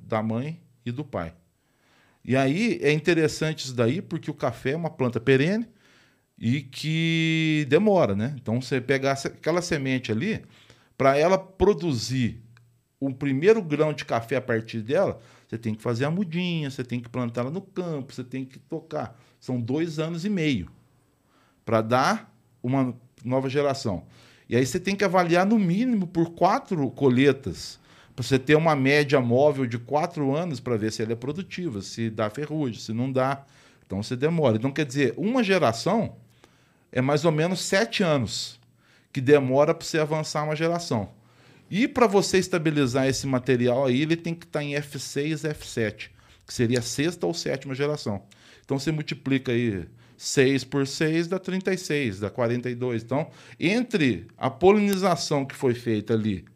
da mãe e do pai. E aí é interessante isso daí, porque o café é uma planta perene e que demora, né? Então você pegar aquela semente ali, para ela produzir o primeiro grão de café a partir dela, você tem que fazer a mudinha, você tem que plantar ela no campo, você tem que tocar. São dois anos e meio para dar uma nova geração. E aí você tem que avaliar no mínimo por quatro colheitas, para você ter uma média móvel de quatro anos para ver se ela é produtiva, se dá ferrugem, se não dá. Então você demora. Então quer dizer, uma geração é mais ou menos sete anos que demora para você avançar uma geração. E para você estabilizar esse material aí, ele tem que estar em F6, F7, que seria a sexta ou sétima geração. Então você multiplica aí 6 por 6 dá 36, dá 42. Então, entre a polinização que foi feita ali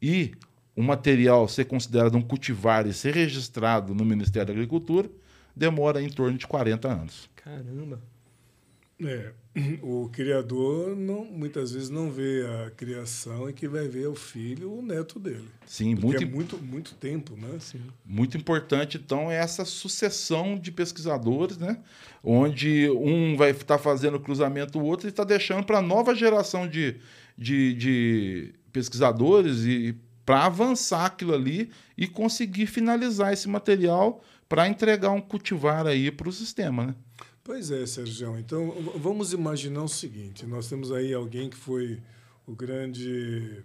e o material ser considerado um cultivar e ser registrado no Ministério da Agricultura, demora em torno de 40 anos. Caramba. É, o criador não, muitas vezes não vê a criação e que vai ver o filho, o neto dele. Sim, Porque muito, é muito, muito tempo, né? Sim. muito importante, então, é essa sucessão de pesquisadores, né? onde um vai estar fazendo o cruzamento do outro e está deixando para a nova geração de, de, de pesquisadores e para avançar aquilo ali e conseguir finalizar esse material para entregar um cultivar aí para o sistema, né? Pois é, Sérgio. Então, vamos imaginar o seguinte: nós temos aí alguém que foi o grande,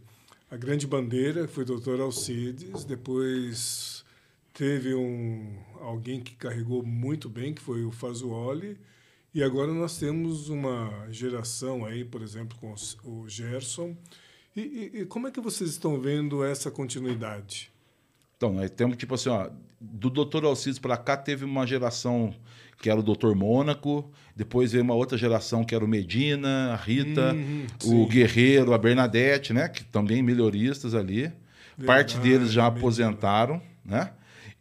a grande bandeira, que foi o Dr. Alcides, depois teve um alguém que carregou muito bem, que foi o Fazuoli, e agora nós temos uma geração aí, por exemplo, com o Gerson. E, e- e como é que vocês estão vendo essa continuidade? Então, nós temos tipo assim, ó, do Dr. Alcides para cá teve uma geração que era o Dr. Mônaco, depois veio uma outra geração que era o Medina, a Rita, Uhum, o. Guerreiro, a Bernadette, né, que também melhoristas ali. Parte Verdade, deles já aposentaram, né?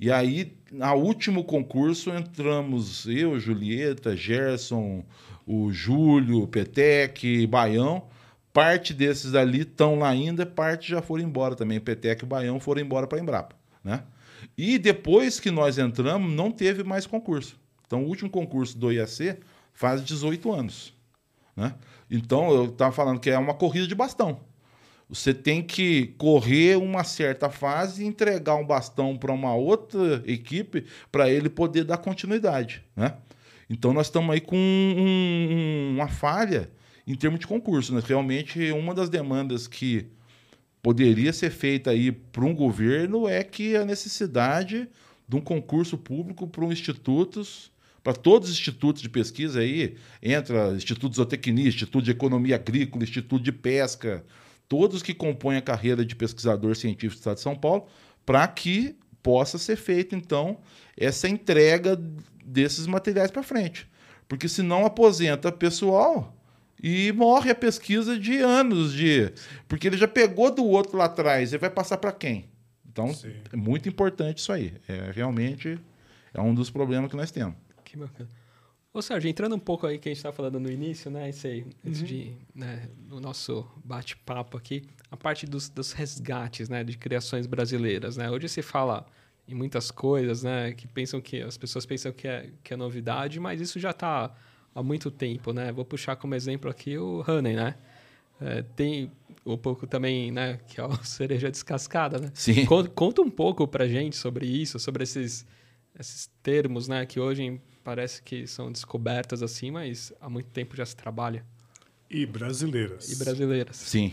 E aí, na último concurso, entramos eu, Julieta, Gerson, o Júlio, Petec, Baião. Parte desses ali estão lá ainda, parte já foram embora também. Petec e Baião foram embora para a Embrapa, né? E depois que nós entramos, não teve mais concurso. Então, o último concurso do IAC faz 18 anos, né? Então, eu estava falando que é uma corrida de bastão. Você tem que correr uma certa fase e entregar um bastão para uma outra equipe para ele poder dar continuidade, né? Então nós estamos aí com um- um- uma falha em termos de concurso. Né? Realmente, uma das demandas que poderia ser feita aí para um governo é que a necessidade de um concurso público para um institutos, para todos os institutos de pesquisa aí, entra Instituto de Zootecnia, Instituto de Economia Agrícola, Instituto de Pesca, todos que compõem a carreira de pesquisador científico do Estado de São Paulo, para que possa ser feita, então, essa entrega desses materiais para frente. Porque senão aposenta pessoal e morre a pesquisa de anos de. Porque ele já pegou do outro lá atrás, ele vai passar para quem? Então, Sim. é muito importante isso aí. É realmente é um dos problemas que nós temos. Que bacana. Ô, Sérgio, entrando um pouco aí que a gente estava falando no início, né? Isso aí, antes Uhum. de, né, no nosso bate-papo aqui, a parte dos, dos resgates, né, de criações brasileiras, né? Hoje se fala em muitas coisas, né, que pensam que as pessoas pensam que é, que é novidade, mas isso já está há muito tempo, né? Vou puxar como exemplo aqui o Honey, né? É, tem um pouco também, né, que é o cereja descascada, né? Sim. Conta, conta um pouco pra gente sobre isso, sobre esses, esses termos, né, que hoje parece que são descobertas assim, mas há muito tempo já se trabalha. E brasileiras. E brasileiras. Sim.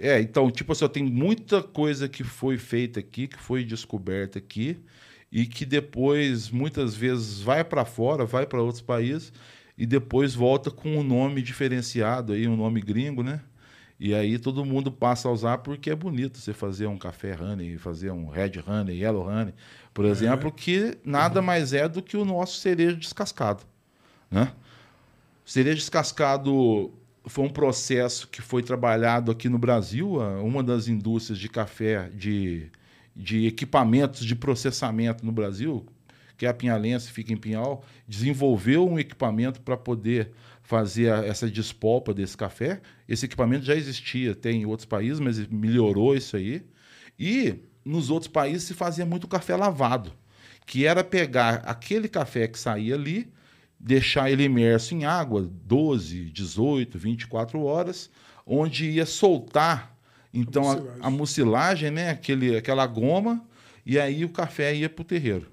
É, então, tipo assim, tem muita coisa que foi feita aqui, que foi descoberta aqui, e que depois, muitas vezes, vai para fora, vai para outros países, e depois volta com um nome diferenciado, aí, um nome gringo, né? E aí todo mundo passa a usar porque é bonito você fazer um café honey, fazer um red honey, yellow honey, por exemplo, que nada mais é do que o nosso cerejo descascado, né? O cerejo descascado foi um processo que foi trabalhado aqui no Brasil. Uma das indústrias de café, de, de equipamentos de processamento no Brasil, que é a Pinhalense, fica em Pinhal, desenvolveu um equipamento para poder fazer a- essa despolpa desse café. Esse equipamento já existia, tem em outros países, mas melhorou isso aí. E nos outros países se fazia muito café lavado, que era pegar aquele café que saía ali, deixar ele imerso em água 12, 18, 24 horas, onde ia soltar então a, mucilagem. a mucilagem, né, aquele, aquela goma, e aí o café ia para o terreiro.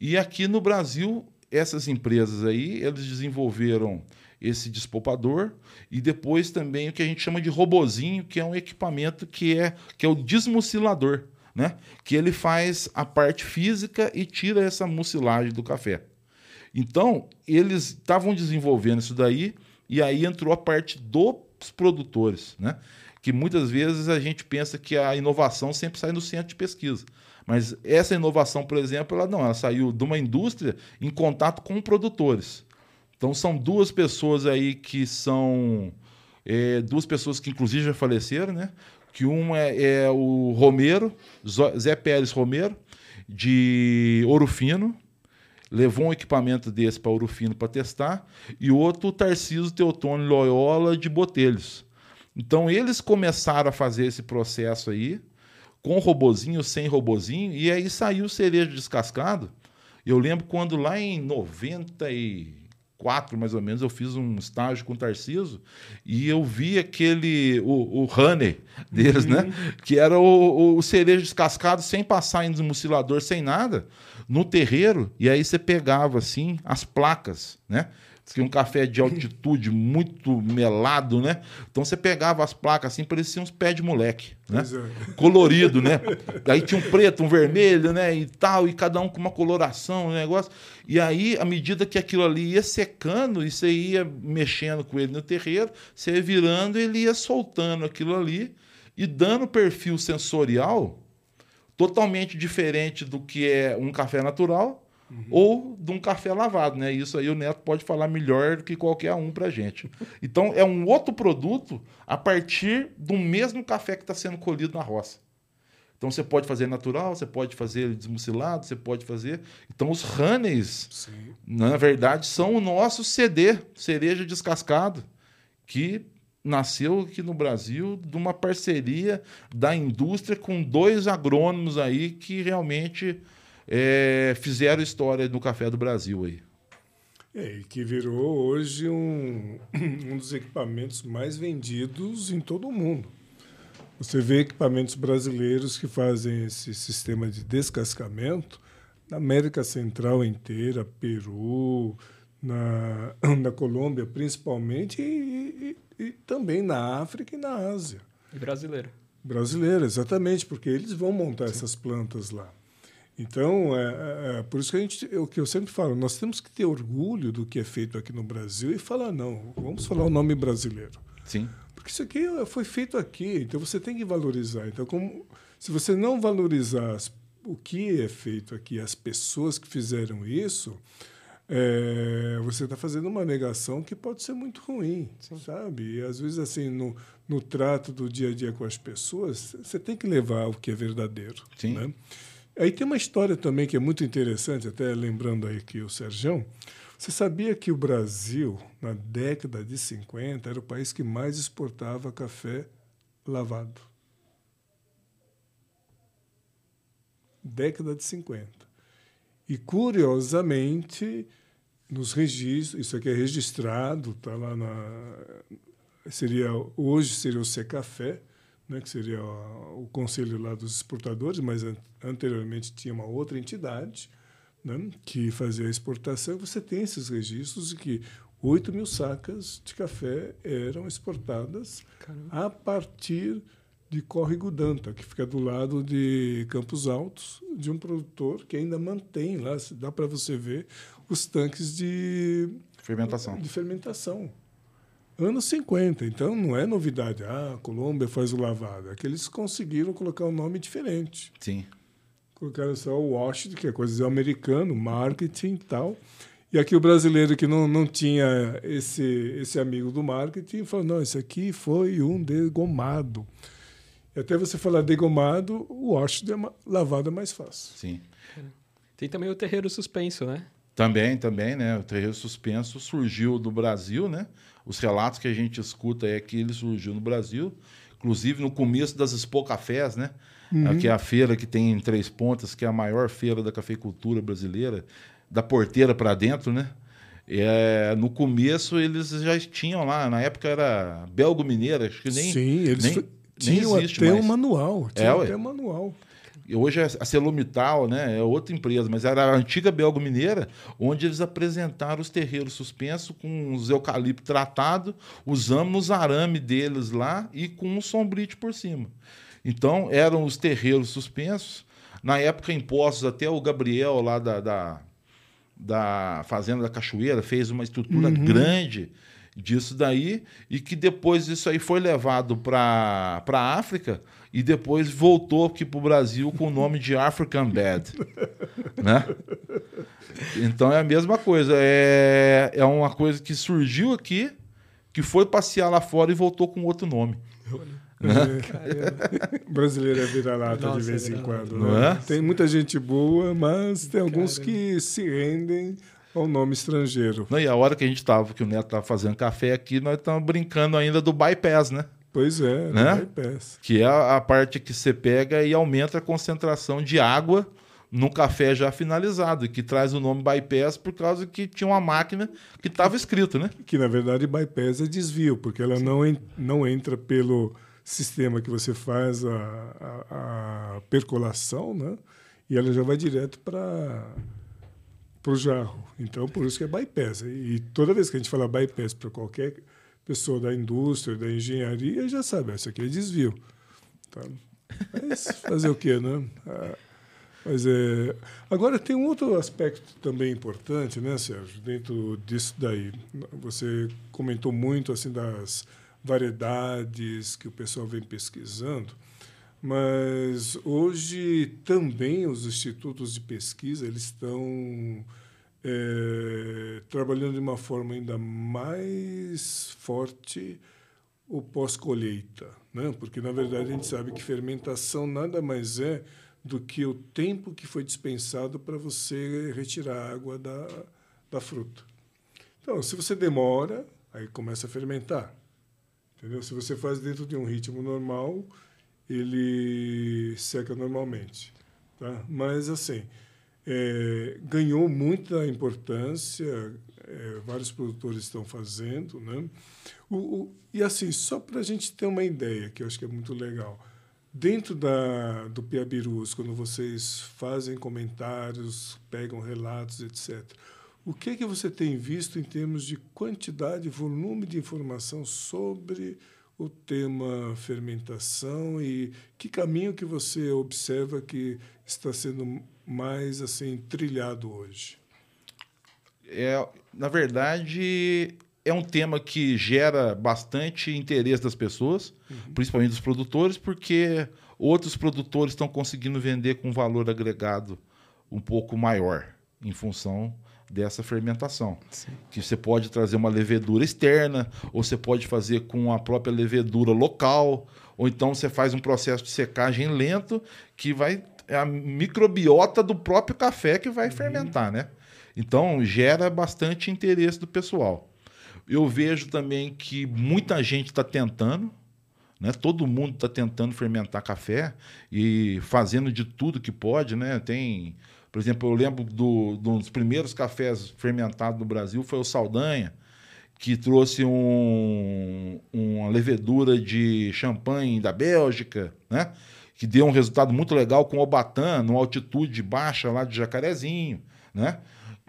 E aqui no Brasil, essas empresas aí, eles desenvolveram esse despolpador e depois também o que a gente chama de robozinho, que é um equipamento que é, que é o desmucilador, né? Que ele faz a parte física e tira essa mucilagem do café. Então, eles estavam desenvolvendo isso daí e aí entrou a parte dos produtores, né? Que muitas vezes a gente pensa que a inovação sempre sai no centro de pesquisa. Mas essa inovação, por exemplo, ela não, ela saiu de uma indústria em contato com produtores. Então são duas pessoas aí que são é, duas pessoas que inclusive já faleceram, né? que um é, é o Romero, Zé Pérez Romero, de Ouro Fino, levou um equipamento desse para Ouro Fino para testar, e outro o Tarcísio Teotônio Loyola de Botelhos. Então eles começaram a fazer esse processo aí, com robozinho, sem robozinho, e aí saiu o cerejo descascado. Eu lembro quando lá em 94, mais ou menos, eu fiz um estágio com o Tarciso e eu vi aquele, o, o honey deles, né? uhum. né? Que era o, o cerejo descascado sem passar em desmucilador, sem nada, no terreiro. E aí você pegava, assim, as placas, né? Que um café de altitude muito melado, né? Então você pegava as placas assim, parecia uns pés de moleque, né? É. Colorido, né? Aí tinha um preto, um vermelho, né? E tal, e cada um com uma coloração, um negócio. E aí, à medida que aquilo ali ia secando, e você ia mexendo com ele no terreiro, você ia virando, ele ia soltando aquilo ali e dando perfil sensorial totalmente diferente do que é um café natural Uhum. ou de um café lavado, né? Isso aí o Neto pode falar melhor do que qualquer um para gente. Então é um outro produto a partir do mesmo café que está sendo colhido na roça. Então você pode fazer natural, você pode fazer desmucilado, você pode fazer. Então os honeys, na verdade, são o nosso CD, cereja descascado, que nasceu aqui no Brasil de uma parceria da indústria com dois agrônomos aí que realmente é, fizeram história do café do Brasil aí. É, e que virou hoje um, um dos equipamentos mais vendidos em todo o mundo. Você vê equipamentos brasileiros que fazem esse sistema de descascamento na América Central inteira, Peru, na, na Colômbia principalmente, e, e, e também na África e na Ásia. E brasileiro. Brasileiro, exatamente, porque eles vão montar Sim. essas plantas lá. Então, é, é, é, por isso que a gente, é o que eu sempre falo, nós temos que ter orgulho do que é feito aqui no Brasil e falar não, vamos falar o nome brasileiro. Sim. Porque isso aqui foi feito aqui, então você tem que valorizar. Então, como, se você não valorizar as, o que é feito aqui, as pessoas que fizeram isso, é, você está fazendo uma negação que pode ser muito ruim, Sim. sabe? E às vezes assim no, no trato do dia a dia com as pessoas, você tem que levar o que é verdadeiro. Sim. Né? Aí tem uma história também que é muito interessante, até lembrando aí que o Serjão, você sabia que o Brasil, na década de 50, era o país que mais exportava café lavado? Década de 50. E, curiosamente, nos registros, isso aqui é registrado, está lá na. Seria, hoje seria o Secafé, né, que seria o conselho lá dos exportadores, mas anteriormente tinha uma outra entidade né, que fazia a exportação. Você tem esses registros de que 8 mil sacas de café eram exportadas Caramba. a partir de Córrego Danta, que fica do lado de Campos Altos, de um produtor que ainda mantém lá, dá para você ver, os tanques de fermentação. De fermentação anos 50. Então não é novidade. Ah, a Colômbia faz o lavado. É que eles conseguiram colocar um nome diferente. Sim. Colocaram só o Washington, que é coisa americano, marketing e tal. E aqui o brasileiro que não, não tinha esse, esse amigo do marketing falou: não, isso aqui foi um degomado. E até você falar degomado, o Washington é lavado é mais fácil. Sim. Tem também o terreiro suspenso, né? Também, também, né? O terreiro suspenso surgiu do Brasil, né? Os relatos que a gente escuta é que ele surgiu no Brasil, inclusive no começo das Expo Cafés, né? Uhum. Que é a feira que tem em Três Pontas, que é a maior feira da cafeicultura brasileira, da porteira para dentro, né? É, no começo eles já tinham lá, na época era belgo mineira, acho que nem Sim, eles nem, tinham nem até mais. um manual, tinha é, até um manual hoje é a Celomital, né, é outra empresa, mas era a antiga Belgo Mineira, onde eles apresentaram os terreiros suspensos com os eucalipto tratado, usamos arame deles lá e com um sombrite por cima. Então, eram os terreiros suspensos. Na época, impostos, até o Gabriel lá da, da, da Fazenda da Cachoeira fez uma estrutura uhum. grande disso daí e que depois isso aí foi levado para a África e depois voltou aqui para o Brasil com o nome de African Bad. né? Então é a mesma coisa. É, é uma coisa que surgiu aqui, que foi passear lá fora e voltou com outro nome. Né? É, brasileiro é vira-lata de vez em quando. Não né? é? Tem muita gente boa, mas tem alguns que se rendem ao nome estrangeiro. Não, e a hora que a gente tava, que o Neto tava fazendo café aqui, nós estamos brincando ainda do bypass, né? Pois é, Né? bypass. Que é a parte que você pega e aumenta a concentração de água no café já finalizado, que traz o nome bypass por causa que tinha uma máquina que estava escrito, né? Que na verdade bypass é desvio, porque ela não, en- não entra pelo sistema que você faz a, a- a percolação, né? E ela já vai direto para o jarro. Então, por isso que é bypass. E toda vez que a gente fala bypass para qualquer pessoa da indústria, da engenharia, já sabe, isso aqui é desvio. Tá? Mas fazer o quê, né? Ah, mas é... Agora, tem um outro aspecto também importante, né, Sérgio? Dentro disso daí, você comentou muito assim das variedades que o pessoal vem pesquisando, mas hoje também os institutos de pesquisa eles estão é, trabalhando de uma forma ainda mais forte o pós-colheita, né? Porque na verdade a gente sabe que fermentação nada mais é do que o tempo que foi dispensado para você retirar a água da, da fruta. Então, se você demora, aí começa a fermentar. Entendeu? Se você faz dentro de um ritmo normal, ele seca normalmente. Tá? Mas, assim, é, ganhou muita importância, é, vários produtores estão fazendo. Né? O, o, e, assim, só para a gente ter uma ideia, que eu acho que é muito legal, dentro da, do Piabirus, quando vocês fazem comentários, pegam relatos, etc., o que, que você tem visto em termos de quantidade, volume de informação sobre o tema fermentação e que caminho que você observa que está sendo mais assim trilhado hoje? É, na verdade, é um tema que gera bastante interesse das pessoas, uhum. principalmente dos produtores, porque outros produtores estão conseguindo vender com valor agregado um pouco maior em função dessa fermentação. Sim. Que você pode trazer uma levedura externa, ou você pode fazer com a própria levedura local, ou então você faz um processo de secagem lento que vai é a microbiota do próprio café que vai uhum. fermentar, né? Então gera bastante interesse do pessoal. Eu vejo também que muita gente está tentando, né? Todo mundo está tentando fermentar café e fazendo de tudo que pode, né? Tem por exemplo, eu lembro do, dos primeiros cafés fermentados no Brasil foi o Saldanha, que trouxe um, uma levedura de champanhe da Bélgica, né? que deu um resultado muito legal com o Obatã, numa altitude baixa lá de Jacarezinho. Né?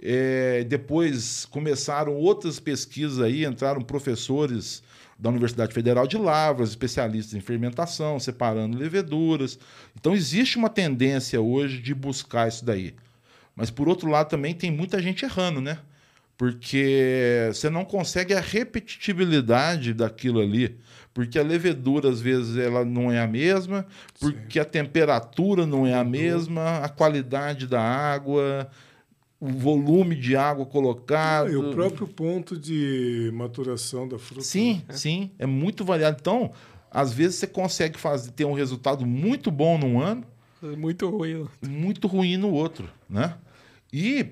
É, depois começaram outras pesquisas aí, entraram professores da Universidade Federal de Lavras, especialistas em fermentação, separando leveduras. Então existe uma tendência hoje de buscar isso daí. Mas por outro lado também tem muita gente errando, né? Porque você não consegue a repetitibilidade daquilo ali, porque a levedura às vezes ela não é a mesma, porque Sim. a temperatura não é a mesma, a qualidade da água, o volume de água colocado. e o próprio ponto de maturação da fruta. Sim, né? sim, é muito variado. Então, às vezes você consegue fazer, ter um resultado muito bom num ano, muito ruim, muito ruim no outro, né? E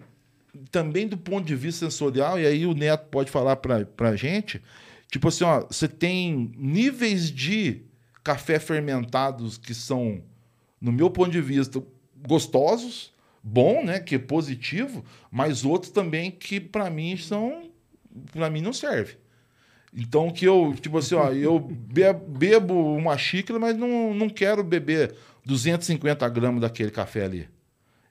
também do ponto de vista sensorial, e aí o Neto pode falar para a gente, tipo assim, ó, você tem níveis de café fermentados que são, no meu ponto de vista, gostosos, bom, né, que é positivo, mas outros também que para mim são para mim não serve. Então que eu, tipo assim, ó, eu bebo uma xícara, mas não, não quero beber 250 gramas daquele café ali.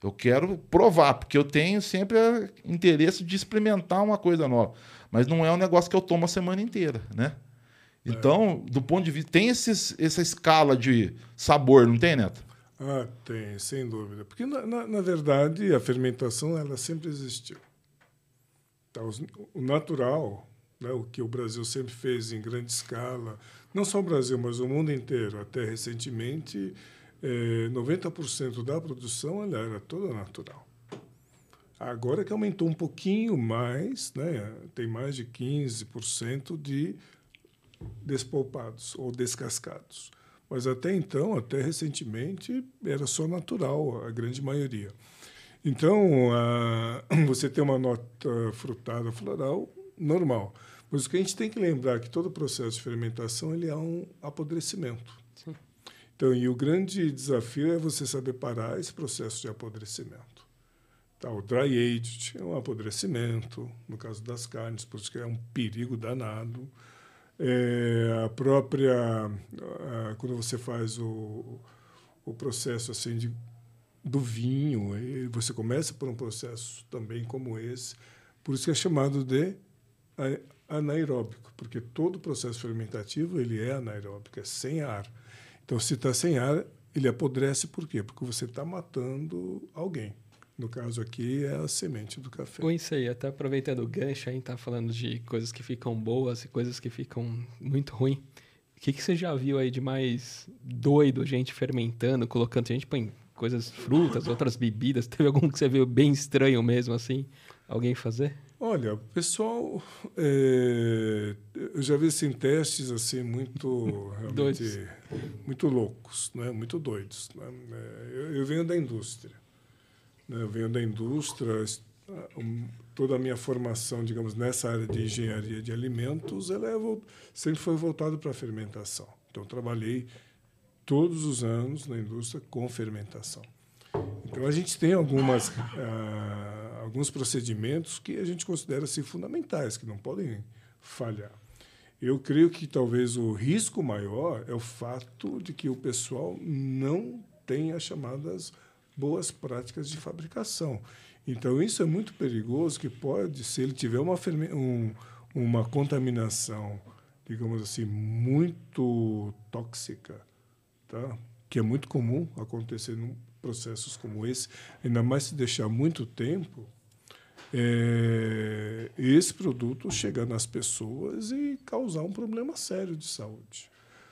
Eu quero provar, porque eu tenho sempre interesse de experimentar uma coisa nova. Mas não é um negócio que eu tomo a semana inteira, né? Então, do ponto de vista. Tem esses, essa escala de sabor, não tem, Neto? Ah, tem, sem dúvida. Porque, na, na, na verdade, a fermentação ela sempre existiu. Tá, o natural, né, o que o Brasil sempre fez em grande escala, não só o Brasil, mas o mundo inteiro, até recentemente, é, 90% da produção ela era toda natural. Agora que aumentou um pouquinho mais, né, tem mais de 15% de despolpados ou descascados. Mas até então, até recentemente, era só natural, a grande maioria. Então, a, você tem uma nota frutada floral normal. Mas o que a gente tem que lembrar é que todo processo de fermentação ele é um apodrecimento. Sim. Então, e o grande desafio é você saber parar esse processo de apodrecimento. Tá, o dry aged é um apodrecimento, no caso das carnes, por isso que é um perigo danado. É, a própria a, quando você faz o, o processo assim de, do vinho, você começa por um processo também como esse, por isso que é chamado de anaeróbico, porque todo processo fermentativo ele é anaeróbico, é sem ar. Então, se está sem ar, ele apodrece por quê? Porque você está matando alguém. No caso aqui é a semente do café. Oi, isso aí, até aproveitando o gancho aí, tá falando de coisas que ficam boas e coisas que ficam muito ruins. O que, que você já viu aí de mais doido, gente fermentando, colocando, a gente põe coisas, frutas, outras bebidas. Teve algum que você viu bem estranho mesmo, assim, alguém fazer? Olha, o pessoal, é, eu já vi assim, testes assim muito realmente muito loucos, né? muito doidos. Né? É, eu, eu venho da indústria. Né? Eu venho da indústria, toda a minha formação, digamos, nessa área de engenharia de alimentos, ela é, sempre foi voltada para a fermentação. Então, trabalhei todos os anos na indústria com fermentação. Então, a gente tem algumas, ah, alguns procedimentos que a gente considera ser fundamentais, que não podem falhar. Eu creio que talvez o risco maior é o fato de que o pessoal não tem as chamadas boas práticas de fabricação. Então, isso é muito perigoso, que pode, se ele tiver uma, um, uma contaminação, digamos assim, muito tóxica, tá? que é muito comum acontecer em processos como esse, ainda mais se deixar muito tempo, é, esse produto chegar nas pessoas e causar um problema sério de saúde.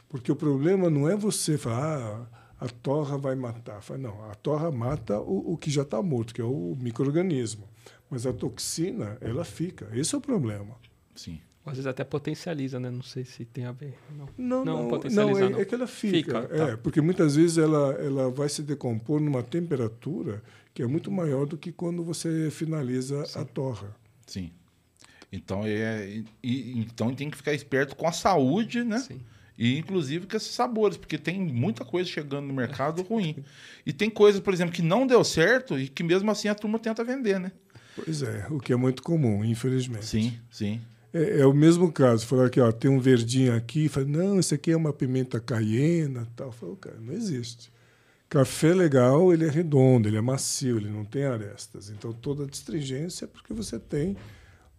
Porque o problema não é você falar, ah, a torra vai matar. Fala, não, a torra mata o, o que já está morto, que é o microorganismo. Mas a toxina, ela fica. Esse é o problema. Sim. Às vezes até potencializa, né? Não sei se tem a ver. Não, não, não, não, não, é, não. é, que ela fica. fica é, tá. Porque muitas vezes ela, ela vai se decompor numa temperatura que é muito maior do que quando você finaliza Sim. a torra. Sim. Então, é, e, então tem que ficar esperto com a saúde, né? Sim. E inclusive com esses sabores, porque tem muita coisa chegando no mercado ruim. E tem coisas, por exemplo, que não deu certo e que mesmo assim a turma tenta vender, né? Pois é, o que é muito comum, infelizmente. Sim, sim. É, é o mesmo caso. Falar que ó, tem um verdinho aqui, fala, não, isso aqui é uma pimenta caiena, tal. Falo, cara, não existe. Café legal, ele é redondo, ele é macio, ele não tem arestas. Então toda a distringência é porque você tem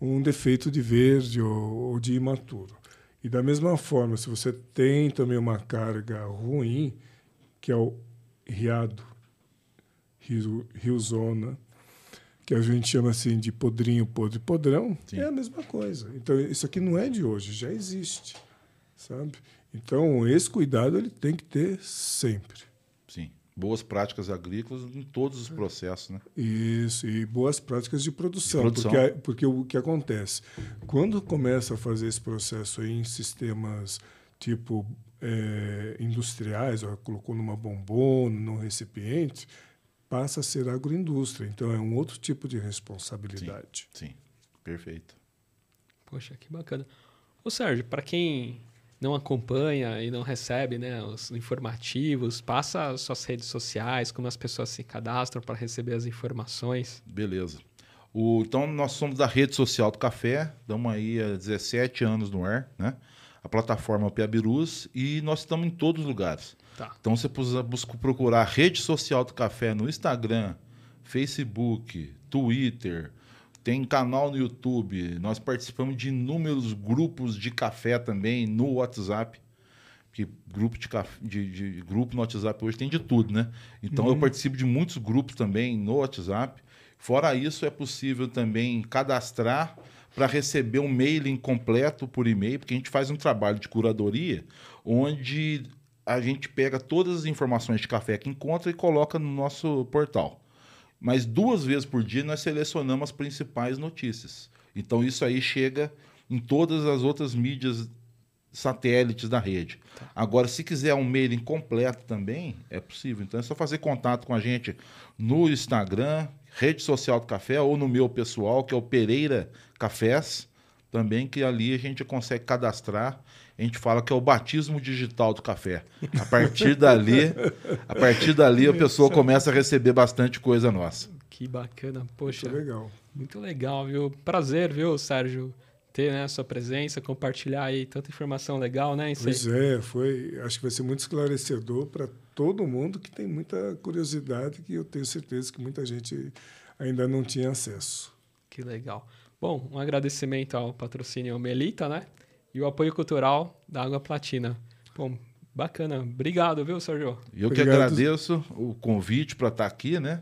um defeito de verde ou, ou de imaturo. E da mesma forma, se você tem também uma carga ruim, que é o riado, rio, riozona, que a gente chama assim de podrinho, podre, podrão, Sim. é a mesma coisa. Então, isso aqui não é de hoje, já existe, sabe? Então, esse cuidado ele tem que ter sempre boas práticas agrícolas em todos os processos, né? Isso, e boas práticas de produção, de produção. Porque, porque o que acontece? Quando começa a fazer esse processo em sistemas tipo é, industriais, ó, colocou numa bombona, num recipiente, passa a ser agroindústria. Então, é um outro tipo de responsabilidade. Sim, sim. perfeito. Poxa, que bacana. Ô Sérgio, para quem não acompanha e não recebe né, os informativos, passa suas redes sociais, como as pessoas se cadastram para receber as informações. Beleza. O, então, nós somos da rede social do Café, estamos aí há 17 anos no ar, né? A plataforma é o Piabirus e nós estamos em todos os lugares. Tá. Então, você busca procurar a rede social do Café no Instagram, Facebook, Twitter, tem canal no YouTube. Nós participamos de inúmeros grupos de café também no WhatsApp. Que grupo de, café, de, de grupo no WhatsApp hoje tem de tudo, né? Então uhum. eu participo de muitos grupos também no WhatsApp. Fora isso, é possível também cadastrar para receber um mailing completo por e-mail, porque a gente faz um trabalho de curadoria onde a gente pega todas as informações de café que encontra e coloca no nosso portal mas duas vezes por dia nós selecionamos as principais notícias. Então isso aí chega em todas as outras mídias satélites da rede. Tá. Agora, se quiser um mailing completo também, é possível. Então é só fazer contato com a gente no Instagram, rede social do café, ou no meu pessoal, que é o Pereira Cafés, também, que ali a gente consegue cadastrar. A gente fala que é o batismo digital do café. A partir dali, a partir dali a pessoa começa a receber bastante coisa nossa. Que bacana, poxa. Muito legal. Muito legal, viu? Prazer, viu, Sérgio? ter né, a sua presença, compartilhar aí tanta informação legal, né? Pois é, foi, acho que vai ser muito esclarecedor para todo mundo que tem muita curiosidade que eu tenho certeza que muita gente ainda não tinha acesso. Que legal. Bom, um agradecimento ao patrocínio Melita, né? E o apoio cultural da Água Platina. Bom, bacana. Obrigado, viu, Sérgio? Eu Obrigado. que agradeço o convite para estar aqui, né?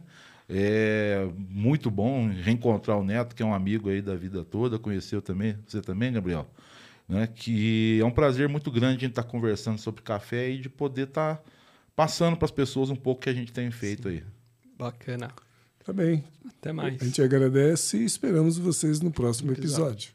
É muito bom reencontrar o Neto, que é um amigo aí da vida toda, conheceu também, você também, Gabriel? Né? Que é um prazer muito grande a gente estar tá conversando sobre café e de poder estar tá passando para as pessoas um pouco que a gente tem feito Sim. aí. Bacana. Tá bem. Até mais. A gente agradece e esperamos vocês no próximo episódio.